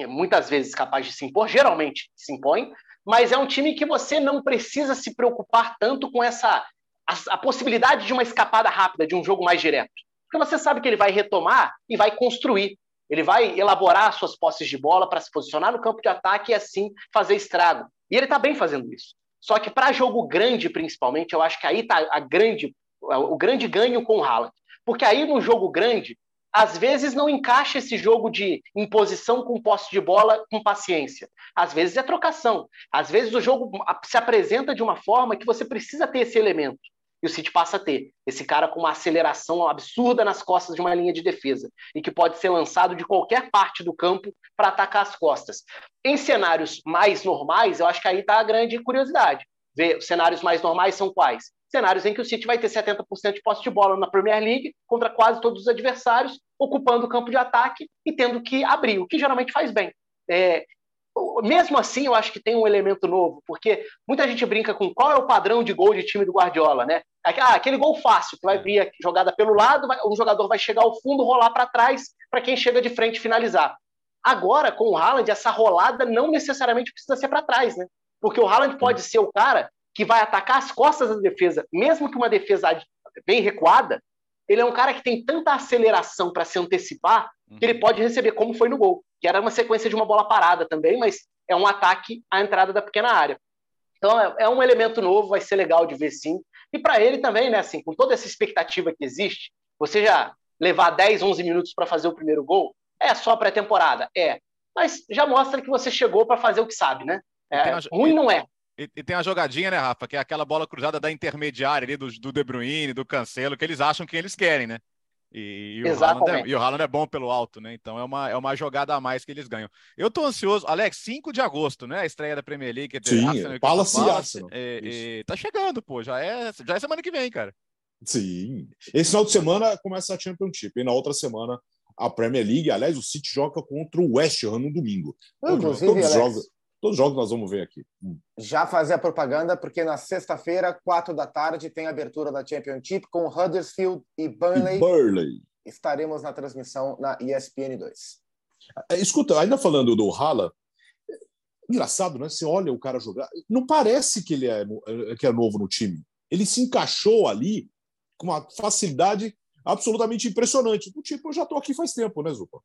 muitas vezes capaz de se impor, geralmente se impõe, mas é um time que você não precisa se preocupar tanto com essa a, a, possibilidade de uma escapada rápida, de um jogo mais direto. Porque você sabe que ele vai retomar e vai construir. Ele vai elaborar suas posses de bola para se posicionar no campo de ataque e assim fazer estrago. E ele está bem fazendo isso. Só que para jogo grande, principalmente, eu acho que aí está a grande, o grande ganho com o Haaland. Porque aí no jogo grande, às vezes não encaixa esse jogo de imposição com posse de bola com paciência. Às vezes é trocação. Às vezes o jogo se apresenta de uma forma que você precisa ter esse elemento. E o City passa a ter esse cara com uma aceleração absurda nas costas de uma linha de defesa e que pode ser lançado de qualquer parte do campo para atacar as costas. Em cenários mais normais, eu acho que aí está a grande curiosidade. Ver cenários mais normais são quais? cenários em que o City vai ter 70% de posse de bola na Premier League contra quase todos os adversários, ocupando o campo de ataque e tendo que abrir, o que geralmente faz bem. É, mesmo assim, eu acho que tem um elemento novo, porque muita gente brinca com qual é o padrão de gol de time do Guardiola, né? Ah, aquele gol fácil, que vai vir jogada pelo lado, um jogador vai chegar ao fundo, rolar para trás, para quem chega de frente finalizar. Agora, com o Haaland, essa rolada não necessariamente precisa ser para trás, né? Porque o Haaland pode ser o cara que vai atacar as costas da defesa, mesmo que uma defesa bem recuada, ele é um cara que tem tanta aceleração para se antecipar que ele uhum. pode receber, como foi no gol, que era uma sequência de uma bola parada também, mas é um ataque à entrada da pequena área. Então é, é um elemento novo, vai ser legal de ver sim. E para ele também, né, assim, com toda essa expectativa que existe, você já levar 10, 11 minutos para fazer o primeiro gol, é só pré-temporada? É. Mas já mostra que você chegou para fazer o que sabe, né? É, ruim não é. E, e, tem a jogadinha, né, Rafa? Que é aquela bola cruzada da intermediária ali, do, do De Bruyne, do Cancelo, que eles acham que eles querem, né? E, e, o Haaland é, e o Haaland é bom pelo alto, né? Então é uma, é uma jogada a mais que eles ganham. Eu tô ansioso. Alex, 5 de agosto, né? A estreia da Premier League. Sim, Palace Arsenal. É, é, tá chegando, pô. Já é, já é semana que vem, cara. Sim. Esse final de semana começa a Championship. E na outra semana a Premier League. Aliás, o City joga contra o West Ham no domingo. Inclusive, todos, Alex, jogos, Todos os jogos nós vamos ver aqui. Hum. Já fazer a propaganda, porque na sexta-feira, quatro da tarde, tem a abertura da Championship com Huddersfield e Burnley. E Burnley. Estaremos na transmissão na ESPN 2. É, escuta, ainda falando do Hala, engraçado, né? Você olha o cara jogar, não parece que ele é, que é novo no time. Ele se encaixou ali com uma facilidade absolutamente impressionante. Do tipo, eu já estou aqui faz tempo, né, Zupa?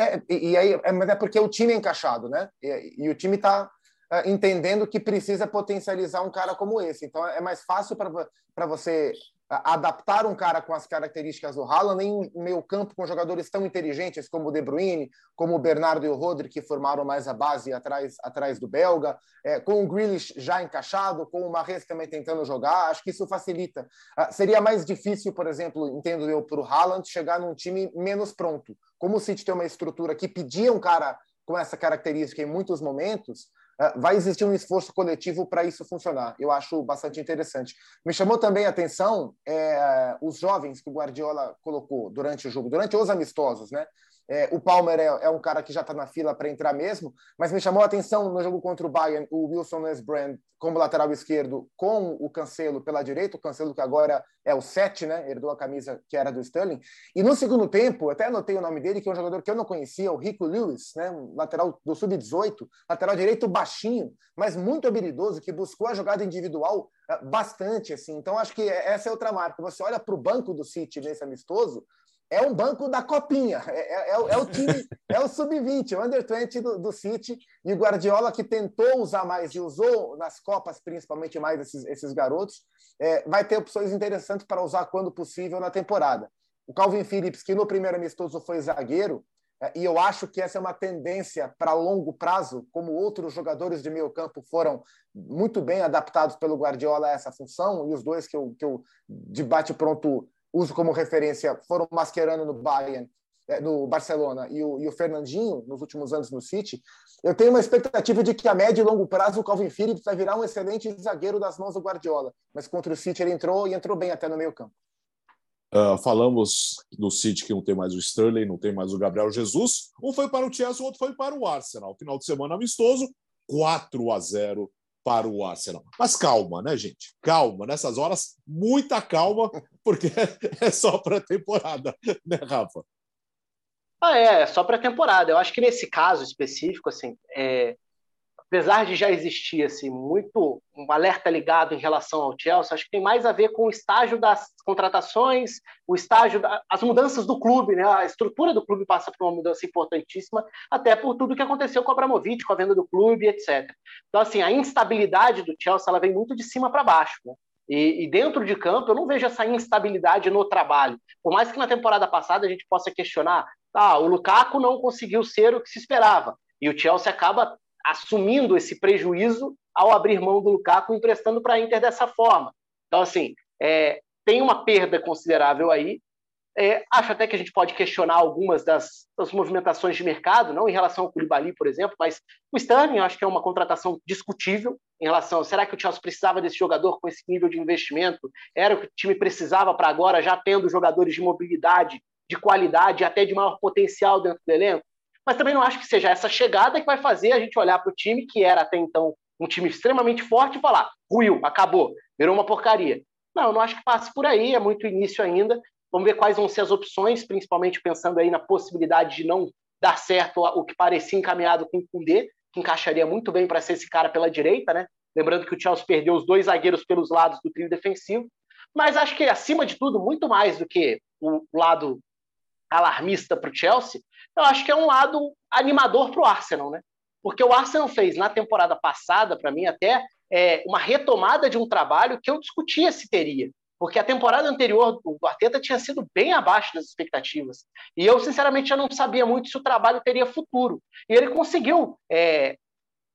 É, e, aí, é, mas é porque o time é encaixado, né? E, e o time está é, entendendo que precisa potencializar um cara como esse. Então é mais fácil para você adaptar um cara com as características do Haaland em meio campo com jogadores tão inteligentes como o De Bruyne, como o Bernardo e o Rodri, que formaram mais a base atrás, atrás do belga, é, com o Grealish já encaixado, com o Mahrez também tentando jogar, acho que isso facilita. Uh, seria mais difícil, por exemplo, entendo eu, para o Haaland chegar num time menos pronto. Como o City tem uma estrutura que pedia um cara com essa característica em muitos momentos, ah, vai existir um esforço coletivo para isso funcionar. Eu acho bastante interessante. Me chamou também a atenção é, os jovens que o Guardiola colocou durante o jogo, durante os amistosos, né? É, o Palmer é, é, um cara que já está na fila para entrar mesmo, mas me chamou a atenção no jogo contra o Bayern o Wilson Nesbrand como lateral esquerdo com o Cancelo pela direita, o Cancelo que agora é o 7, né? Herdou a camisa que era do Sterling. E no segundo tempo, até anotei o nome dele, que é um jogador que eu não conhecia, o Rico Lewis, né? Um lateral do sub-18, lateral direito baixinho, mas muito habilidoso, que buscou a jogada individual eh, bastante. assim. Então, acho que essa é outra marca. Você olha para o banco do City nesse amistoso, é um banco da copinha, é, é, é, é o time, é o sub-20, o under-20 do, do, City, e o Guardiola que tentou usar mais e usou nas Copas principalmente mais esses, esses garotos, é, vai ter opções interessantes para usar quando possível na temporada. O Calvin Phillips, que no primeiro amistoso foi zagueiro, é, e eu acho que essa é uma tendência para longo prazo, como outros jogadores de meio campo foram muito bem adaptados pelo Guardiola a essa função, e os dois que eu, que eu de bate-pronto uso como referência foram Mascherano no Bayern, é, no Barcelona e o, e o, Fernandinho nos últimos anos no City, eu tenho uma expectativa de que a médio e longo prazo o Calvin Phillips vai virar um excelente zagueiro das mãos do Guardiola, mas contra o City ele entrou e entrou bem até no meio campo. Uh, falamos do City que não tem mais o Sterling, não tem mais o Gabriel Jesus. Um foi para o Chelsea, o outro foi para o Arsenal. Final de semana amistoso, 4 a 0 para o Arsenal. Mas calma, né, gente? Calma, nessas horas, muita calma, porque *laughs* é só pré-temporada, né, Rafa? Ah, é, é só pré-temporada. Eu acho que nesse caso específico, assim, é, apesar de já existir assim, muito um alerta ligado em relação ao Chelsea, acho que tem mais a ver com o estágio das contratações, o estágio das mudanças do clube, né? A estrutura do clube passa por uma mudança importantíssima, até por tudo que aconteceu com o Abramovich, com a venda do clube, etc. Então, assim, a instabilidade do Chelsea ela vem muito de cima para baixo, né? E, e, dentro de campo, eu não vejo essa instabilidade no trabalho. Por mais que na temporada passada a gente possa questionar, ah, o Lukaku não conseguiu ser o que se esperava. E o Chelsea acaba assumindo esse prejuízo ao abrir mão do Lukaku, emprestando para a Inter dessa forma. Então, assim, é, tem uma perda considerável aí. É, acho até que a gente pode questionar algumas das, das, movimentações de mercado, não em relação ao Koulibaly, por exemplo, mas o Sterling acho que é uma contratação discutível em relação, será que o Chelsea precisava desse jogador com esse nível de investimento? Era o que o time precisava para agora, já tendo jogadores de mobilidade, de qualidade, até de maior potencial dentro do elenco? mas também não acho que seja essa chegada que vai fazer a gente olhar para o time, que era até então um time extremamente forte, e falar: ruiu, acabou, virou uma porcaria. Não, não acho que passe por aí, é muito início ainda. Vamos ver quais vão ser as opções, principalmente pensando aí na possibilidade de não dar certo o que parecia encaminhado com o Kundê, que encaixaria muito bem para ser esse cara pela direita, né? Lembrando que o Chelsea perdeu os dois zagueiros pelos lados do trio defensivo. Mas acho que, acima de tudo, muito mais do que o lado alarmista para o Chelsea, eu acho que é um lado animador para o Arsenal, né? Porque o Arsenal fez na temporada passada, para mim, até é, uma retomada de um trabalho que eu discutia se teria. Porque a temporada anterior do Arteta tinha sido bem abaixo das expectativas. E eu, sinceramente, já não sabia muito se o trabalho teria futuro. E ele conseguiu é,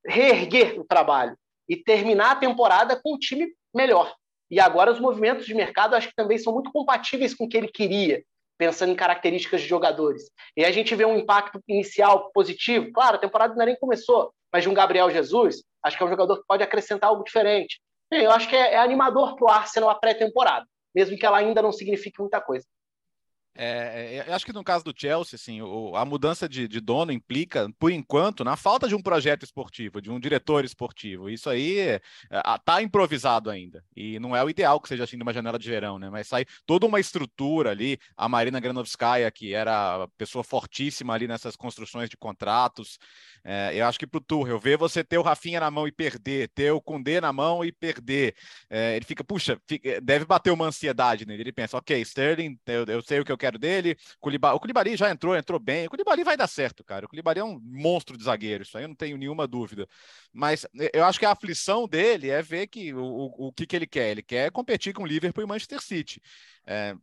reerguer o trabalho e terminar a temporada com um time melhor. E agora os movimentos de mercado acho que também são muito compatíveis com o que ele queria pensando em características de jogadores. E a gente vê um impacto inicial positivo. Claro, a temporada ainda nem começou, mas de um Gabriel Jesus, acho que é um jogador que pode acrescentar algo diferente. Eu acho que é, é animador para o Arsenal a pré-temporada, mesmo que ela ainda não signifique muita coisa. É, é, eu acho que no caso do Chelsea, assim, o, a mudança de, de, dono implica, por enquanto, na falta de um projeto esportivo, de um diretor esportivo. Isso aí está é, improvisado ainda. E não é o ideal que seja assim numa janela de verão, né? Mas sai toda uma estrutura ali. A Marina Granovskaya, que era pessoa fortíssima ali nessas construções de contratos. É, eu acho que para o Tuchel, ver você ter o Rafinha na mão e perder, ter o Kundê na mão e perder, é, ele fica, puxa, fica, deve bater uma ansiedade nele. Ele pensa, ok, Sterling, eu, eu sei o que eu quero dele. O Koulibaly já entrou, entrou bem. O Koulibaly vai dar certo, cara. O Koulibaly é um monstro de zagueiro, isso aí eu não tenho nenhuma dúvida. Mas eu acho que a aflição dele é ver que o, o, o que, que ele quer. Ele quer competir com o Liverpool e Manchester City. É,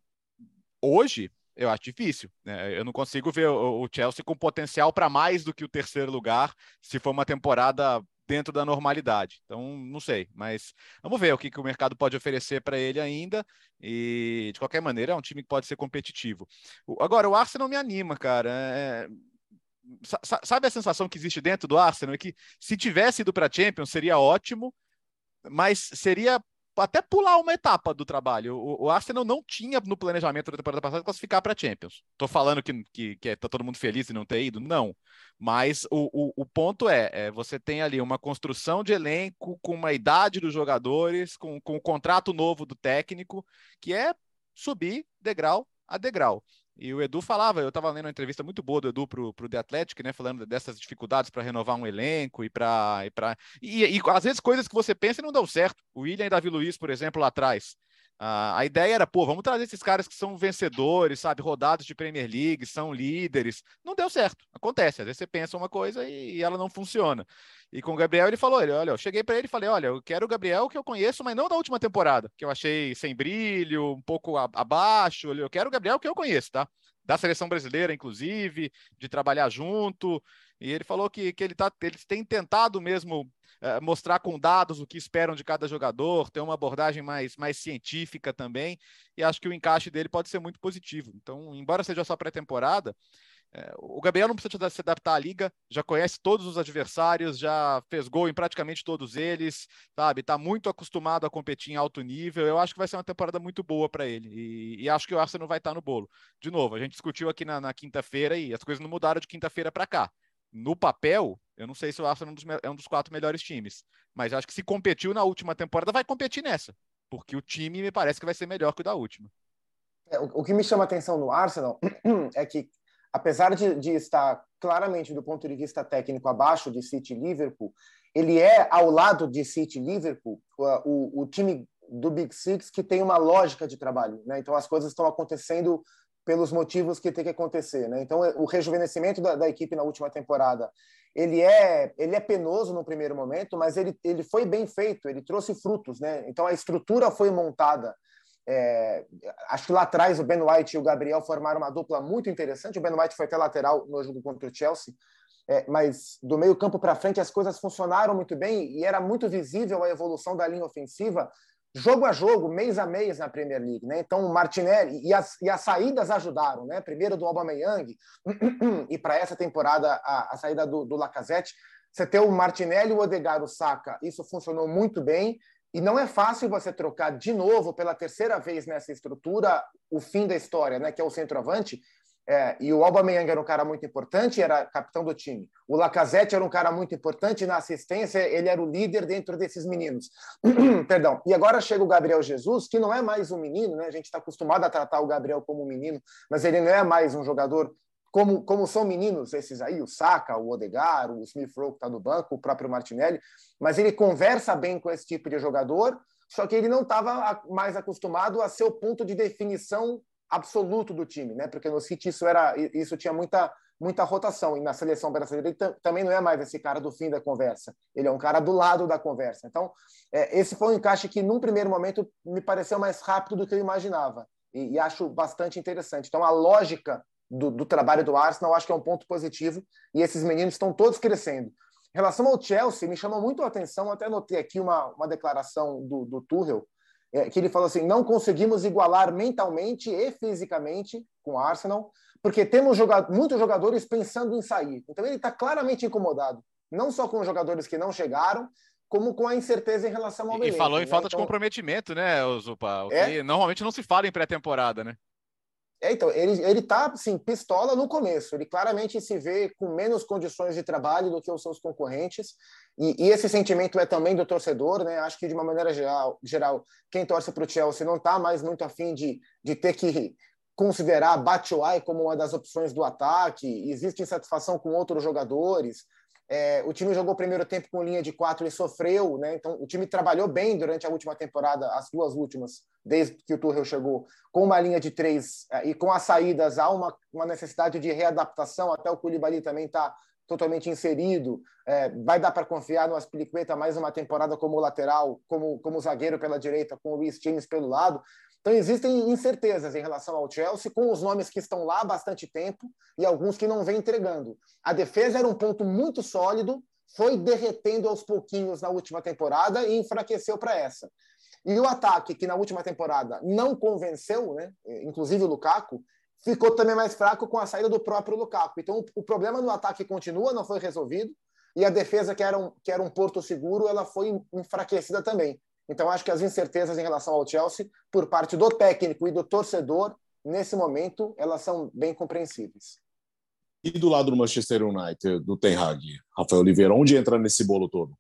hoje, eu acho difícil. Né? Eu não consigo ver o, Chelsea com potencial para mais do que o terceiro lugar se for uma temporada dentro da normalidade. Então, não sei, mas vamos ver o que, que o mercado pode oferecer para ele ainda. E, de qualquer maneira, é um time que pode ser competitivo. Agora, o Arsenal me anima, cara. É... Sabe a sensação que existe dentro do Arsenal? É que se tivesse ido para a Champions seria ótimo, mas seria até pular uma etapa do trabalho. O, o, Arsenal não tinha no planejamento da temporada passada classificar para Champions. Estou falando que, que, que é, tá todo mundo feliz e não ter ido? Não. Mas o, o, o ponto é, é, você tem ali uma construção de elenco com uma idade dos jogadores, com, com o contrato novo do técnico, que é subir degrau a degrau. E o Edu falava, eu estava lendo uma entrevista muito boa do Edu pro, pro The Athletic, né? Falando dessas dificuldades para renovar um elenco e para. E, pra... E, e, às vezes coisas que você pensa e não dão certo. O William e Davi Luiz, por exemplo, lá atrás. Uh, a ideia era, pô, vamos trazer esses caras que são vencedores, sabe, rodados de Premier League, são líderes. Não deu certo. Acontece. Às vezes você pensa uma coisa e, e ela não funciona. E com o Gabriel ele falou, ele, olha, eu cheguei para ele e falei, olha, eu quero o Gabriel que eu conheço, mas não da última temporada, que eu achei sem brilho, um pouco abaixo. Eu quero o Gabriel que eu conheço, tá? Da seleção brasileira, inclusive, de trabalhar junto. E ele falou que, que ele tá, eles têm tentado mesmo eh, mostrar com dados o que esperam de cada jogador, ter uma abordagem mais, mais científica também, e acho que o encaixe dele pode ser muito positivo. Então, embora seja só pré-temporada, é, o Gabriel não precisa se adaptar à liga, já conhece todos os adversários, já fez gol em praticamente todos eles, sabe? Está muito acostumado a competir em alto nível. Eu acho que vai ser uma temporada muito boa para ele. E, e, acho que o Arsenal vai estar tá no bolo. De novo, a gente discutiu aqui na, na quinta-feira e as coisas não mudaram de quinta-feira para cá no papel, eu não sei se o Arsenal é um, dos, é um dos quatro melhores times, mas acho que se competiu na última temporada, vai competir nessa, porque o time me parece que vai ser melhor que o da última. É, o, o, que me chama atenção no Arsenal *clears throat* é que, apesar de, de, estar claramente, do ponto de vista técnico, abaixo de City e Liverpool, ele é, ao lado de City e Liverpool, o, o, o time do Big Six que tem uma lógica de trabalho. Né? Então, as coisas estão acontecendo pelos motivos que tem que acontecer, né? Então o rejuvenescimento da, da, equipe na última temporada ele é ele é penoso no primeiro momento, mas ele ele foi bem feito, ele trouxe frutos, né? Então a estrutura foi montada. É, acho que lá atrás o Ben White e o Gabriel formaram uma dupla muito interessante. O Ben White foi até lateral no jogo contra o Chelsea, é, mas do meio campo para frente as coisas funcionaram muito bem e era muito visível a evolução da linha ofensiva jogo a jogo, mês a mês na Premier League, né? Então o Martinelli e as, e as saídas ajudaram, né? Primeiro do Aubameyang *clears throat* e para essa temporada a, a saída do, do, Lacazette. Você ter o Martinelli, o Odegaard, o Saka, isso funcionou muito bem. E não é fácil você trocar de novo pela terceira vez nessa estrutura o fim da história, né? Que é o centroavante. É, e o Aubameyang era um cara muito importante, era capitão do time. O Lacazette era um cara muito importante na assistência, ele era o líder dentro desses meninos. *clears throat* Perdão. E agora chega o Gabriel Jesus, que não é mais um menino, né? A gente está acostumado a tratar o Gabriel como um menino, mas ele não é mais um jogador como, como são meninos esses aí, o Saka, o Odegar, o Smith Rowe que está no banco, o próprio Martinelli, mas ele conversa bem com esse tipo de jogador, só que ele não estava mais acostumado a ser o ponto de definição absoluto do time, né? Porque no City isso era isso tinha muita muita rotação e na seleção brasileira ele também não é mais esse cara do fim da conversa. Ele é um cara do lado da conversa. Então é, esse foi um encaixe que num primeiro momento me pareceu mais rápido do que eu imaginava e, e acho bastante interessante. Então a lógica do, do trabalho do Arsenal acho que é um ponto positivo e esses meninos estão todos crescendo. Em relação ao Chelsea, me chamou muito a atenção, até notei aqui uma, uma declaração do, do Tuchel, que ele falou assim: não conseguimos igualar mentalmente e fisicamente com o Arsenal, porque temos jogado, muitos jogadores pensando em sair. Então ele está claramente incomodado, não só com os jogadores que não chegaram, como com a incerteza em relação ao E falou em né? falta então... de comprometimento, né, Zupa? O é? normalmente não se fala em pré-temporada, né? É, então, ele, ele tá, assim, pistola no começo. Ele claramente se vê com menos condições de trabalho do que os seus concorrentes. E, e esse sentimento é também do torcedor, né? Acho que, de uma maneira geral, geral quem torce para o Chelsea não está mais muito afim de, de ter que considerar Batshuayi como uma das opções do ataque. Existe insatisfação com outros jogadores. É, o time jogou o primeiro tempo com linha de quatro e sofreu, né? Então o time trabalhou bem durante a última temporada, as duas últimas, desde que o Tuchel chegou, com uma linha de três é, e com as saídas há uma, uma necessidade de readaptação. Até o Koulibaly também está totalmente inserido. É, vai dar para confiar no Aspilicueta mais uma temporada como lateral, como como zagueiro pela direita, com o Luiz James pelo lado. Então, existem incertezas em relação ao Chelsea, com os nomes que estão lá há bastante tempo e alguns que não vêm entregando. A defesa era um ponto muito sólido, foi derretendo aos pouquinhos na última temporada e enfraqueceu para essa. E o ataque, que na última temporada não convenceu, né, inclusive o Lukaku, ficou também mais fraco com a saída do próprio Lukaku. Então, o problema no ataque continua, não foi resolvido, e a defesa, que era um, que era um porto seguro, ela foi enfraquecida também. Então, acho que as incertezas em relação ao Chelsea, por parte do técnico e do torcedor, nesse momento, elas são bem compreensíveis. E do lado do Manchester United, do Ten Hag, Rafael Oliveira, onde entra nesse bolo todo?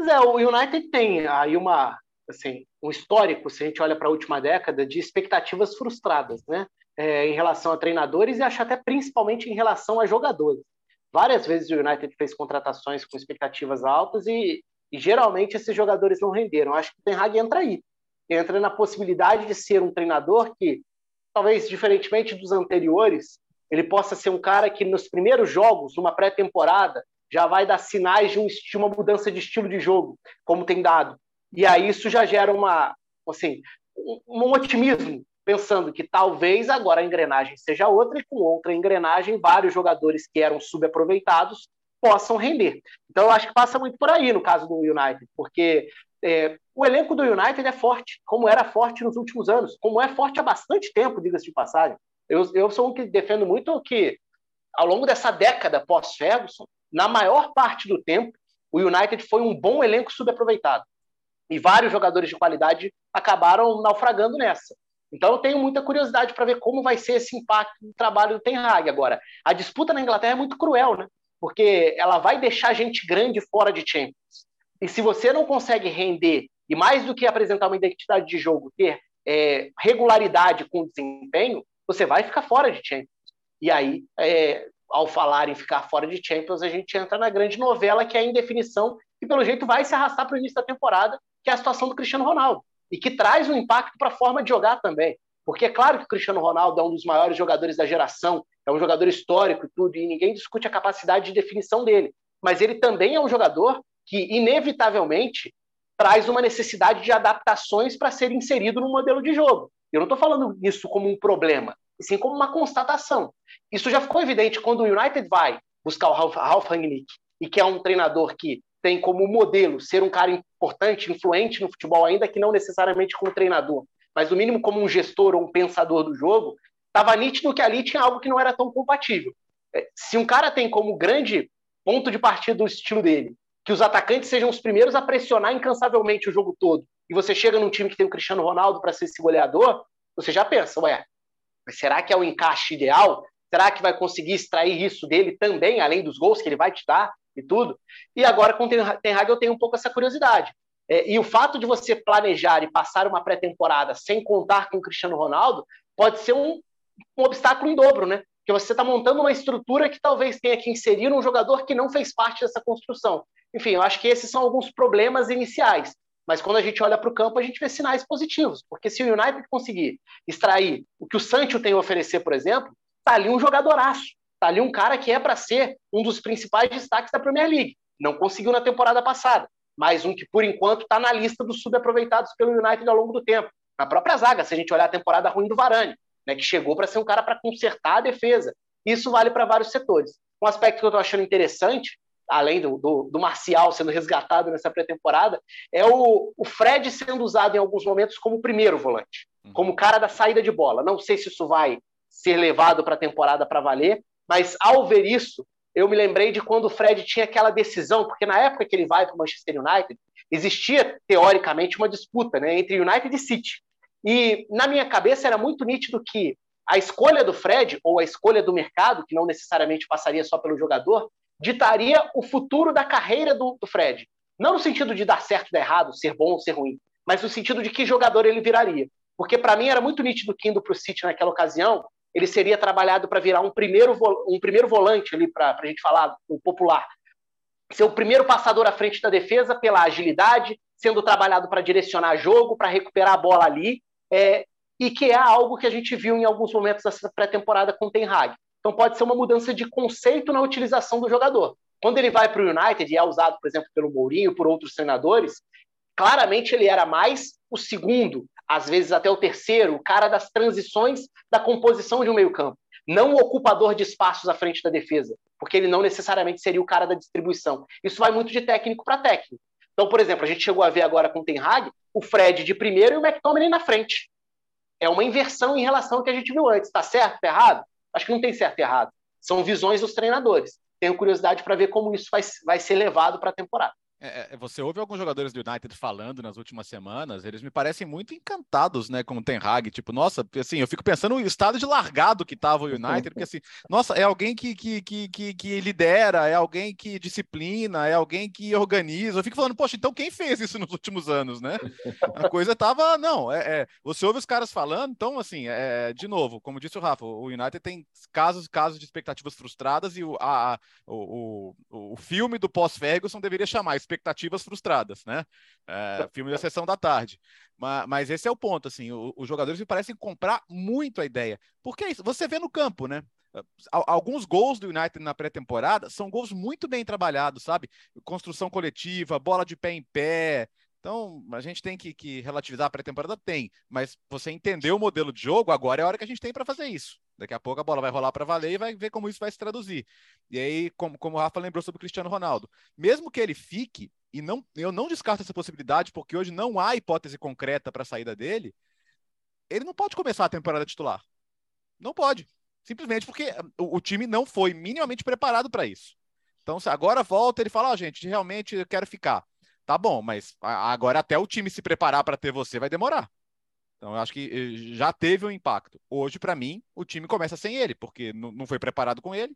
É, o United tem aí uma, assim, um histórico, se a gente olha para a última década, de expectativas frustradas, né? é, em relação a treinadores e acho até principalmente em relação a jogadores. Várias vezes o United fez contratações com expectativas altas e, e geralmente esses jogadores não renderam. Acho que o Ten Hag entra aí. Entra na possibilidade de ser um treinador que, talvez diferentemente dos anteriores, ele possa ser um cara que nos primeiros jogos, numa pré-temporada, já vai dar sinais de um, uma mudança de estilo de jogo, como tem dado. E aí isso já gera uma, assim, um, um otimismo pensando que talvez agora a engrenagem seja outra e com outra engrenagem vários jogadores que eram subaproveitados possam render. Então eu acho que passa muito por aí no caso do United, porque é, o elenco do United é forte, como era forte nos últimos anos, como é forte há bastante tempo, diga-se de passagem. Eu, eu sou um que defendo muito que ao longo dessa década pós-Ferguson, na maior parte do tempo, o United foi um bom elenco subaproveitado. E vários jogadores de qualidade acabaram naufragando nessa. Então eu tenho muita curiosidade para ver como vai ser esse impacto do trabalho do Ten Hag agora. A disputa na Inglaterra é muito cruel, né? Porque ela vai deixar gente grande fora de Champions. E se você não consegue render e mais do que apresentar uma identidade de jogo, ter é, regularidade com desempenho, você vai ficar fora de Champions. E aí, é, ao falar em ficar fora de Champions, a gente entra na grande novela que é a indefinição e pelo jeito vai se arrastar para o início da temporada, que é a situação do Cristiano Ronaldo e que traz um impacto para a forma de jogar também. Porque é claro que o Cristiano Ronaldo é um dos maiores jogadores da geração, é um jogador histórico e tudo, e ninguém discute a capacidade de definição dele. Mas ele também é um jogador que, inevitavelmente, traz uma necessidade de adaptações para ser inserido no modelo de jogo. Eu não estou falando isso como um problema, e sim como uma constatação. Isso já ficou evidente quando o United vai buscar o Ralf, Ralf Rangnick, e que é um treinador que tem como modelo ser um cara importante, influente no futebol, ainda que não necessariamente como treinador, mas no mínimo como um gestor ou um pensador do jogo, estava nítido que ali tinha algo que não era tão compatível. É, se um cara tem como grande ponto de partida do estilo dele, que os atacantes sejam os primeiros a pressionar incansavelmente o jogo todo, e você chega num time que tem o Cristiano Ronaldo para ser esse goleador, você já pensa, ué, mas será que é o encaixe ideal? Será que vai conseguir extrair isso dele também, além dos gols que ele vai te dar? e tudo. E agora com o Ten Hag eu tenho um pouco essa curiosidade. É, e o fato de você planejar e passar uma pré-temporada sem contar com o Cristiano Ronaldo pode ser um, um obstáculo em dobro, né? Porque você está montando uma estrutura que talvez tenha que inserir um jogador que não fez parte dessa construção. Enfim, eu acho que esses são alguns problemas iniciais. Mas quando a gente olha para o campo, a gente vê sinais positivos. Porque se o United conseguir extrair o que o Sancho tem a oferecer, por exemplo, tá ali um jogadoraço. Tá ali um cara que é para ser um dos principais destaques da Premier League. Não conseguiu na temporada passada, mas um que, por enquanto, está na lista dos subaproveitados pelo United ao longo do tempo. Na própria zaga, se a gente olhar a temporada ruim do Varane, né, que chegou para ser um cara para consertar a defesa. Isso vale para vários setores. Um aspecto que eu estou achando interessante, além do, do, do, Marcial sendo resgatado nessa pré-temporada, é o, o, Fred sendo usado em alguns momentos como primeiro volante, uhum. como cara da saída de bola. Não sei se isso vai ser levado para a temporada para valer, mas ao ver isso, eu me lembrei de quando o Fred tinha aquela decisão, porque na época que ele vai para o Manchester United, existia teoricamente uma disputa né, entre United e City. E na minha cabeça era muito nítido que a escolha do Fred, ou a escolha do mercado, que não necessariamente passaria só pelo jogador, ditaria o futuro da carreira do, do Fred. Não no sentido de dar certo, dar errado, ser bom ou ser ruim, mas no sentido de que jogador ele viraria. Porque para mim era muito nítido que indo para o City naquela ocasião, ele seria trabalhado para virar um primeiro, um primeiro volante ali, para a gente falar o popular. Ser o primeiro passador à frente da defesa pela agilidade, sendo trabalhado para direcionar jogo, para recuperar a bola ali, é, e que é algo que a gente viu em alguns momentos dessa pré-temporada com o Ten Hag. Então pode ser uma mudança de conceito na utilização do jogador. Quando ele vai para o United e é usado, por exemplo, pelo Mourinho, por outros treinadores, claramente ele era mais o segundo, às vezes até o terceiro, o cara das transições da composição de um meio-campo, não o ocupador de espaços à frente da defesa, porque ele não necessariamente seria o cara da distribuição. Isso vai muito de técnico para técnico. Então, por exemplo, a gente chegou a ver agora com o Ten Hag, o Fred de primeiro e o McTominay na frente. É uma inversão em relação ao que a gente viu antes. Está certo? Está errado? Acho que não tem certo e errado. São visões dos treinadores. Tenho curiosidade para ver como isso vai, vai ser levado para a temporada. É, é, você ouve alguns jogadores do United falando nas últimas semanas, eles me parecem muito encantados, né, com o Ten Hag. Tipo, nossa, assim, eu fico pensando no estado de largado que estava o *laughs* United, porque assim, nossa, é alguém que, que, que, que, lidera, é alguém que disciplina, é alguém que organiza. Eu fico falando, poxa, então quem fez isso nos últimos anos, né? A coisa tava, não, é, é você ouve os caras falando, então, assim, é, de novo, como disse o Rafa, o United tem casos, casos de expectativas frustradas e o, a, o, o, o filme do pós-Ferguson deveria chamar expectativas frustradas, né? É, filme da sessão da tarde. Mas, mas, esse é o ponto, assim, o, os jogadores me parecem comprar muito a ideia. Porque é isso, você vê no campo, né? Alguns gols do United na pré-temporada são gols muito bem trabalhados, sabe? Construção coletiva, bola de pé em pé, então, a gente tem que, que relativizar a pré-temporada? Tem, mas você entender o modelo de jogo, agora é a hora que a gente tem para fazer isso. Daqui a pouco a bola vai rolar para valer e vai ver como isso vai se traduzir. E aí, como, como o Rafa lembrou sobre o Cristiano Ronaldo, mesmo que ele fique, e não, eu não descarto essa possibilidade, porque hoje não há hipótese concreta para a saída dele, ele não pode começar a temporada titular. Não pode. Simplesmente porque o, o time não foi minimamente preparado para isso. Então, se agora volta, ele fala: Ó, oh, gente, realmente eu quero ficar. Tá bom, mas agora até o time se preparar para ter você vai demorar. Então, eu acho que eh, já teve um impacto. Hoje, para mim, o time começa sem ele, porque não foi preparado com ele.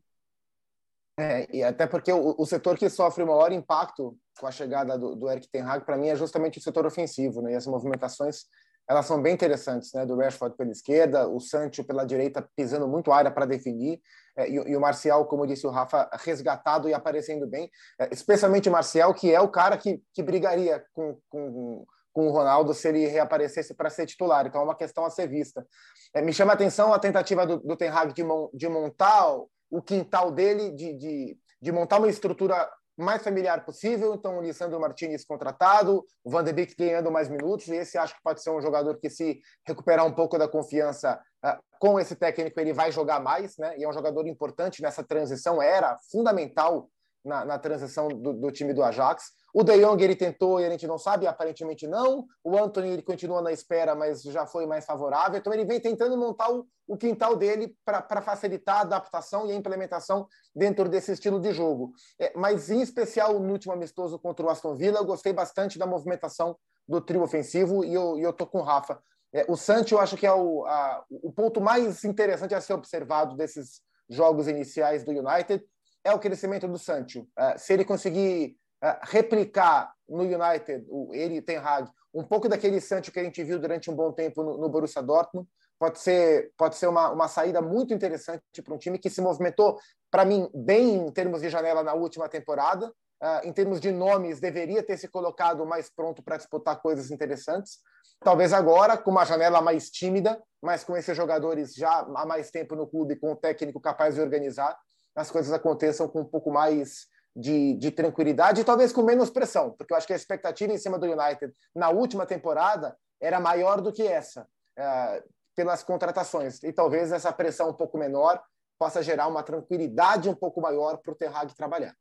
É, e até porque o, o, setor que sofre o maior impacto com a chegada do, do Eric Ten Hag, para mim, é justamente o setor ofensivo, né? E as movimentações, elas são bem interessantes, né? Do Rashford pela esquerda, o Sancho pela direita pisando muito área para definir, é, e, e, o Marcial, como disse o Rafa, resgatado e aparecendo bem, é, especialmente o Marcial, que é o cara que, que brigaria com, com, com o Ronaldo se ele reaparecesse para ser titular. Então é uma questão a ser vista. É, me chama a atenção a tentativa do, do Ten Hag de, mon, de montar o quintal dele, de, de, de montar uma estrutura mais familiar possível. Então, o Lisandro Martinez contratado, o Van de Beek ganhando mais minutos, e esse acho que pode ser um jogador que, se recuperar um pouco da confiança uh, com esse técnico, ele vai jogar mais, né? E é um jogador importante nessa transição, era fundamental na, na transição do, do, time do Ajax. O De Jong ele tentou e a gente não sabe, aparentemente não. O Anthony ele continua na espera, mas já foi mais favorável. Então ele vem tentando montar o, o quintal dele para facilitar a adaptação e a implementação dentro desse estilo de jogo. É, mas em especial no último amistoso contra o Aston Villa, eu gostei bastante da movimentação do trio ofensivo e eu, e eu tô com o Rafa. É, o Sancho eu acho que é o, a, o ponto mais interessante a ser observado desses jogos iniciais do United é o crescimento do Sancho. Uh, se ele conseguir replicar no United, ele tem Hag, um pouco daquele Sancho que a gente viu durante um bom tempo no, no Borussia Dortmund, pode ser, pode ser uma, uma saída muito interessante para um time que se movimentou, para mim, bem em termos de janela na última temporada. Uh, em termos de nomes, deveria ter se colocado mais pronto para disputar coisas interessantes. Talvez agora, com uma janela mais tímida, mas com esses jogadores já há mais tempo no clube, com o técnico capaz de organizar, as coisas aconteçam com um pouco mais de, de, tranquilidade e talvez com menos pressão, porque eu acho que a expectativa em cima do United na última temporada era maior do que essa, é, pelas contratações. E talvez essa pressão um pouco menor possa gerar uma tranquilidade um pouco maior para o Terrag trabalhar.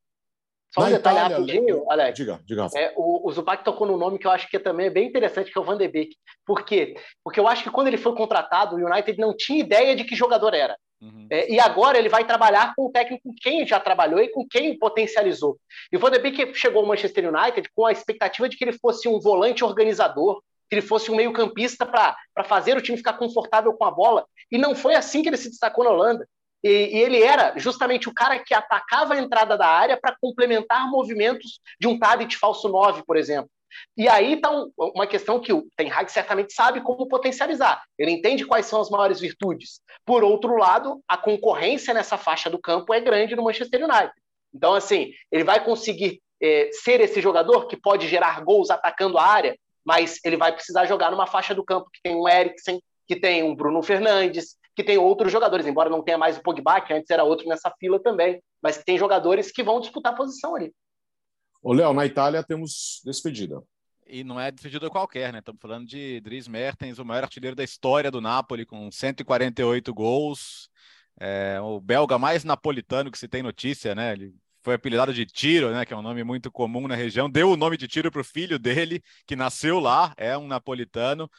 Só um Na detalhe Itália, rapidinho, Alex. Diga, diga. É, o, o Zupac tocou no nome que eu acho que também é bem interessante, que é o Van de Beek. Por quê? Porque eu acho que quando ele foi contratado, o United não tinha ideia de que jogador era. Uhum. É, e agora ele vai trabalhar com o técnico com quem já trabalhou e com quem potencializou. E o Van de Beek chegou ao Manchester United com a expectativa de que ele fosse um volante organizador, que ele fosse um meio-campista para fazer o time ficar confortável com a bola. E não foi assim que ele se destacou na Holanda. E, e, ele era justamente o cara que atacava a entrada da área para complementar movimentos de um Tadic falso 9, por exemplo. E aí está um, uma questão que o Ten Hag certamente sabe como potencializar. Ele entende quais são as maiores virtudes. Por outro lado, a concorrência nessa faixa do campo é grande no Manchester United. Então, assim, ele vai conseguir é, ser esse jogador que pode gerar gols atacando a área, mas ele vai precisar jogar numa faixa do campo que tem um Eriksen, que tem um Bruno Fernandes, que tem outros jogadores, embora não tenha mais o Pogba, que antes era outro nessa fila também, mas tem jogadores que vão disputar a posição ali. Ô, Léo, na Itália temos despedida. E não é despedida qualquer, né? Estamos falando de Dries Mertens, o maior artilheiro da história do Napoli, com 148 gols. É, o belga mais napolitano que se tem notícia, né? Ele foi apelidado de Tiro, né? Que é um nome muito comum na região. Deu o nome de Tiro para o filho dele, que nasceu lá, é um napolitano,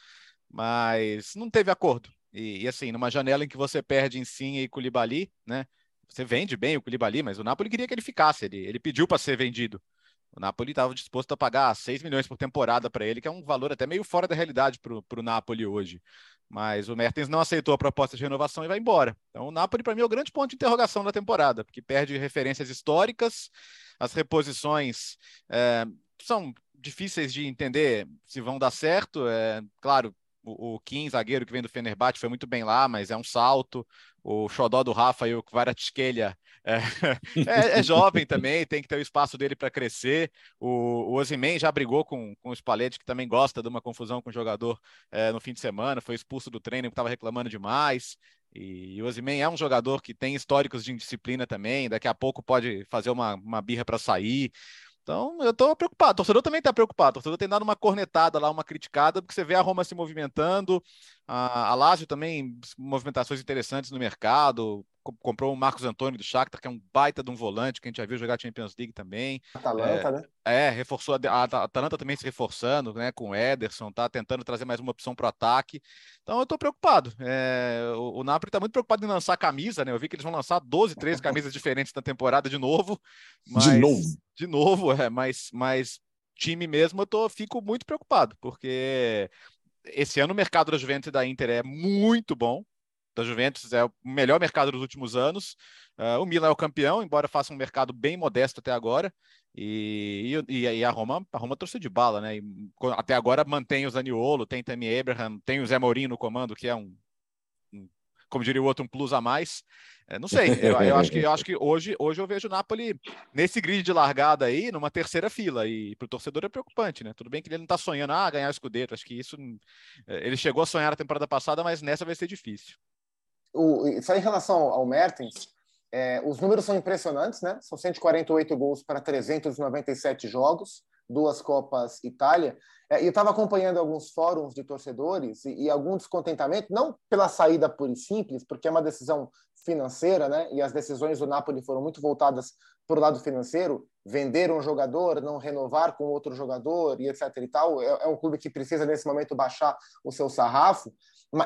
mas não teve acordo. E, e, assim, numa janela em que você perde Insigne e Koulibaly, né? Você vende bem o Koulibaly, mas o Napoli queria que ele ficasse, ele, ele pediu para ser vendido. O Napoli estava disposto a pagar 6 milhões por temporada para ele, que é um valor até meio fora da realidade para o Napoli hoje. Mas o Mertens não aceitou a proposta de renovação e vai embora. Então, o Napoli, para mim, é o grande ponto de interrogação da temporada, porque perde referências históricas, as reposições é, são difíceis de entender se vão dar certo. É, claro, o, Kim, zagueiro que vem do Fenerbahçe, foi muito bem lá, mas é um salto. O xodó do Rafa e o Kvaratskhelia é, *laughs* é, é, jovem também, tem que ter o espaço dele para crescer. O, o Ozyman já brigou com, com o Spalletti, que também gosta de uma confusão com o jogador é, no fim de semana, foi expulso do treino, estava reclamando demais. E o Ozyman é um jogador que tem históricos de indisciplina também, daqui a pouco pode fazer uma, uma birra para sair. Então, eu estou preocupado. O torcedor também está preocupado. O torcedor tem dado uma cornetada lá, uma criticada, porque você vê a Roma se movimentando, a, a Lazio também, movimentações interessantes no mercado, comprou o Marcos Antônio do Shakhtar, que é um baita de um volante, que a gente já viu jogar Champions League também. Atalanta, é, né? É, reforçou a, Atalanta também se reforçando, né, com o Ederson, tá tentando trazer mais uma opção para o ataque. Então eu estou preocupado. É, o, o Napoli está muito preocupado em lançar camisa, né? Eu vi que eles vão lançar 12, 13 *laughs* camisas diferentes na temporada de novo. Mas, de novo. De novo, é, mas, mas time mesmo eu tô, fico muito preocupado, porque esse ano o mercado da Juventus e da Inter é muito bom da Juventus, é o melhor mercado dos últimos anos. Uh, o Milan é o campeão, embora faça um mercado bem modesto até agora. E, e, e a Roma, a Roma trouxe de bala, né? E, até agora mantém o Zaniolo, tem também Abraham, tem o Zé Mourinho no comando, que é um, um como diria o outro, um plus a mais. É, não sei, eu, eu, acho que, eu acho que hoje, hoje eu vejo o Napoli nesse grid de largada aí, numa terceira fila, e para o torcedor é preocupante, né? Tudo bem que ele não está sonhando, ah, ganhar o Scudetto, acho que isso, é, ele chegou a sonhar na temporada passada, mas nessa vai ser difícil o, só em relação ao Mertens, é, os números são impressionantes, né? São 148 gols para 397 jogos, duas Copas Itália. É, eu estava acompanhando alguns fóruns de torcedores e, e, algum descontentamento, não pela saída pura e simples, porque é uma decisão financeira, né? E as decisões do Napoli foram muito voltadas para o lado financeiro, vender um jogador, não renovar com outro jogador e etc e tal. É, é um clube que precisa nesse momento baixar o seu sarrafo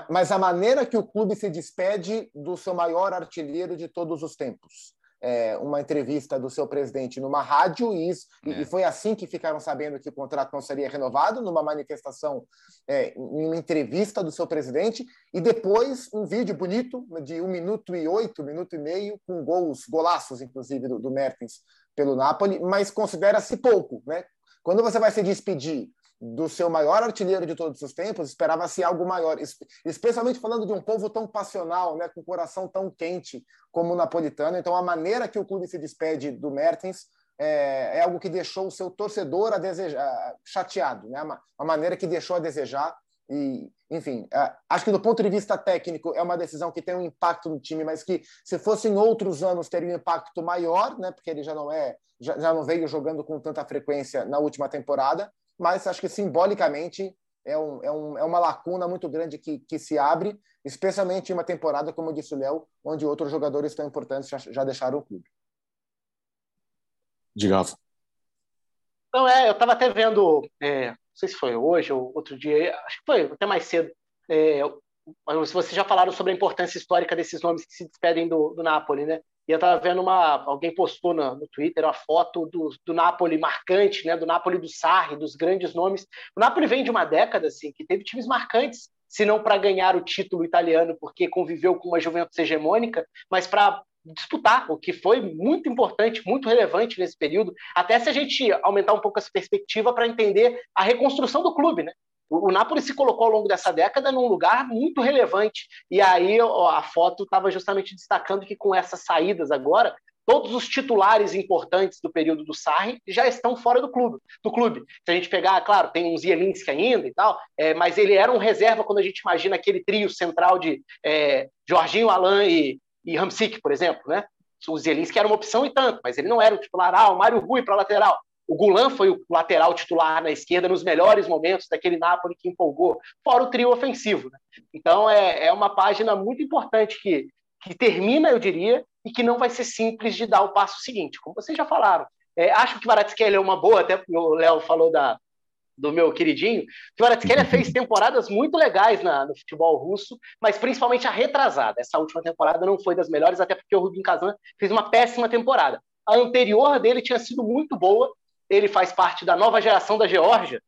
mas a maneira que o clube se despede do seu maior artilheiro de todos os tempos. É, uma entrevista do seu presidente numa rádio e, isso, é. e foi assim que ficaram sabendo que o contrato não seria renovado, numa manifestação, é, em uma entrevista do seu presidente, e depois um vídeo bonito de um minuto e oito, minuto e meio, com gols, golaços, inclusive, do, do Mertens pelo Napoli, mas considera-se pouco. Né? Quando você vai se despedir do seu maior artilheiro de todos os tempos, esperava-se algo maior, especialmente falando de um povo tão passional, né, com coração tão quente como o napolitano. Então, a maneira que o clube se despede do Mertens é, é algo que deixou o seu torcedor a desejar, chateado, né, uma, uma maneira que deixou a desejar. E, enfim, é, acho que do ponto de vista técnico é uma decisão que tem um impacto no time, mas que se fosse em outros anos teria um impacto maior, né? Porque ele já não é, já, já não veio jogando com tanta frequência na última temporada mas acho que simbolicamente é, um, é, um, é uma lacuna muito grande que, que se abre, especialmente em uma temporada, como disse o Léo, onde outros jogadores tão importantes já, já deixaram o clube. Diga, Não, é, eu estava até vendo, é, não sei se foi hoje ou outro dia, acho que foi até mais cedo, é, vocês já falaram sobre a importância histórica desses nomes que se despedem do, do Napoli, né? E eu estava vendo uma. Alguém postou no, no Twitter uma foto do, do Napoli marcante, né? Do Napoli do Sarri, dos grandes nomes. O Napoli vem de uma década assim, que teve times marcantes, se não para ganhar o título italiano, porque conviveu com uma Juventus hegemônica, mas para disputar, o que foi muito importante, muito relevante nesse período, até se a gente aumentar um pouco essa perspectiva para entender a reconstrução do clube, né? O, Napoli se colocou ao longo dessa década num lugar muito relevante. E aí a foto estava justamente destacando que com essas saídas agora, todos os titulares importantes do período do Sarri já estão fora do clube. Do clube. Se a gente pegar, claro, tem um Zielinski ainda e tal, é, mas ele era um reserva quando a gente imagina aquele trio central de é, Jorginho, Alain e, e Hamsik, por exemplo, né? O Zielinski era uma opção e tanto, mas ele não era o titular. Ah, o Mário Rui para lateral. O Gulan foi o lateral titular na esquerda nos melhores momentos daquele Napoli que empolgou, fora o trio ofensivo. Né? Então é, é uma página muito importante que, que termina, eu diria, e que não vai ser simples de dar o passo seguinte, como vocês já falaram. É, acho que o Varadskhelia é uma boa, até o Léo falou da, do meu queridinho, Varadskhelia fez *laughs* temporadas muito legais na, no futebol russo, mas principalmente a retrasada. Essa última temporada não foi das melhores, até porque o Rubin Kazan fez uma péssima temporada. A anterior dele tinha sido muito boa, ele faz parte da nova geração da Geórgia.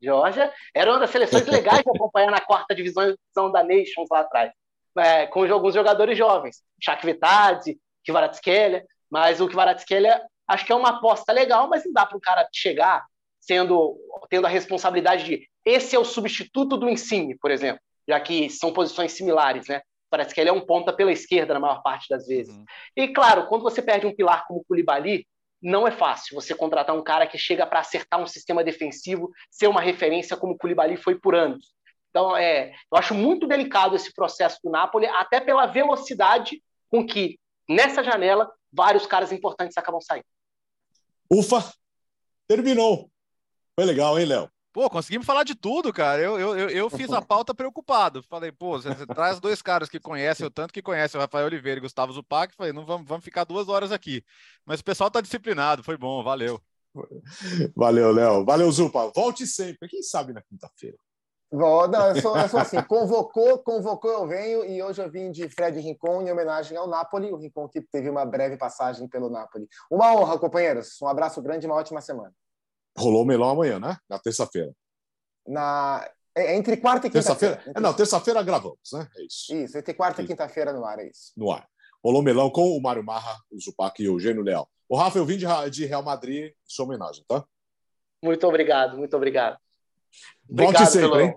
Geórgia era uma das seleções *laughs* legais de acompanhar na quarta divisão da Nations lá atrás, é, com alguns jogadores jovens, Shaq Vitadze, Kvaratskhelia, mas o Kvaratskhelia acho que é uma aposta legal, mas não dá para o cara chegar sendo tendo a responsabilidade de esse é o substituto do Insigne, por exemplo, já que são posições similares, né? Parece que ele é um ponta pela esquerda na maior parte das vezes. Uhum. E claro, quando você perde um pilar como o Koulibaly, não é fácil você contratar um cara que chega para acertar um sistema defensivo, ser uma referência como o Koulibaly foi por anos. Então, é, eu acho muito delicado esse processo do Napoli, até pela velocidade com que, nessa janela, vários caras importantes acabam saindo. Ufa! Terminou. Foi legal, hein, Léo? Pô, conseguimos falar de tudo, cara. Eu, eu, eu, eu *laughs* fiz a pauta preocupado. Falei, pô, você, você traz dois caras que conhecem o tanto que conhecem o Rafael Oliveira e Gustavo Zupac. Falei, não vamos, vamos ficar duas horas aqui. Mas o pessoal tá disciplinado, foi bom, valeu. *laughs* Valeu, Léo. Valeu, Zupa. Volte sempre. Quem sabe na quinta-feira. Não, eu sou, eu sou assim, convocou, convocou, eu venho, e hoje eu vim de Fred Rincon em homenagem ao Napoli, o Rincon que teve uma breve passagem pelo Napoli. Uma honra, companheiros. Um abraço grande e uma ótima semana. Rolou o melão amanhã, né? Na terça-feira. Na... É, é entre quarta e quinta-feira. Terça entre... Não, terça-feira gravamos, né? É isso. Isso, entre quarta e quinta-feira no ar, é isso. No ar. Rolou melão com o Mário Marra, o Zupac e o Eugênio Leal. O Rafa, eu vim de Real Madrid sua homenagem, tá? Muito obrigado, muito obrigado. Volte obrigado sempre, pelo... hein?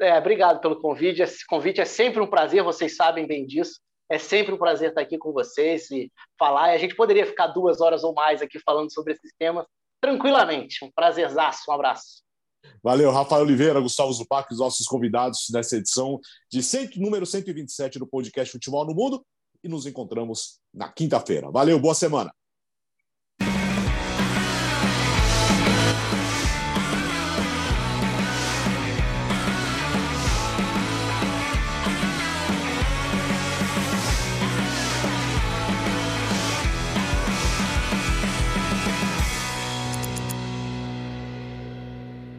É, obrigado pelo convite. Esse convite é sempre um prazer, vocês sabem bem disso. É sempre um prazer estar aqui com vocês e falar. A gente poderia ficar duas horas ou mais aqui falando sobre esses temas, tranquilamente. Um prazerzaço, um abraço. Valeu, Rafael Oliveira, Gustavo Zupac, os nossos convidados dessa edição de cento, número 127 do podcast Futebol no Mundo. E nos encontramos na quinta-feira. Valeu, boa semana.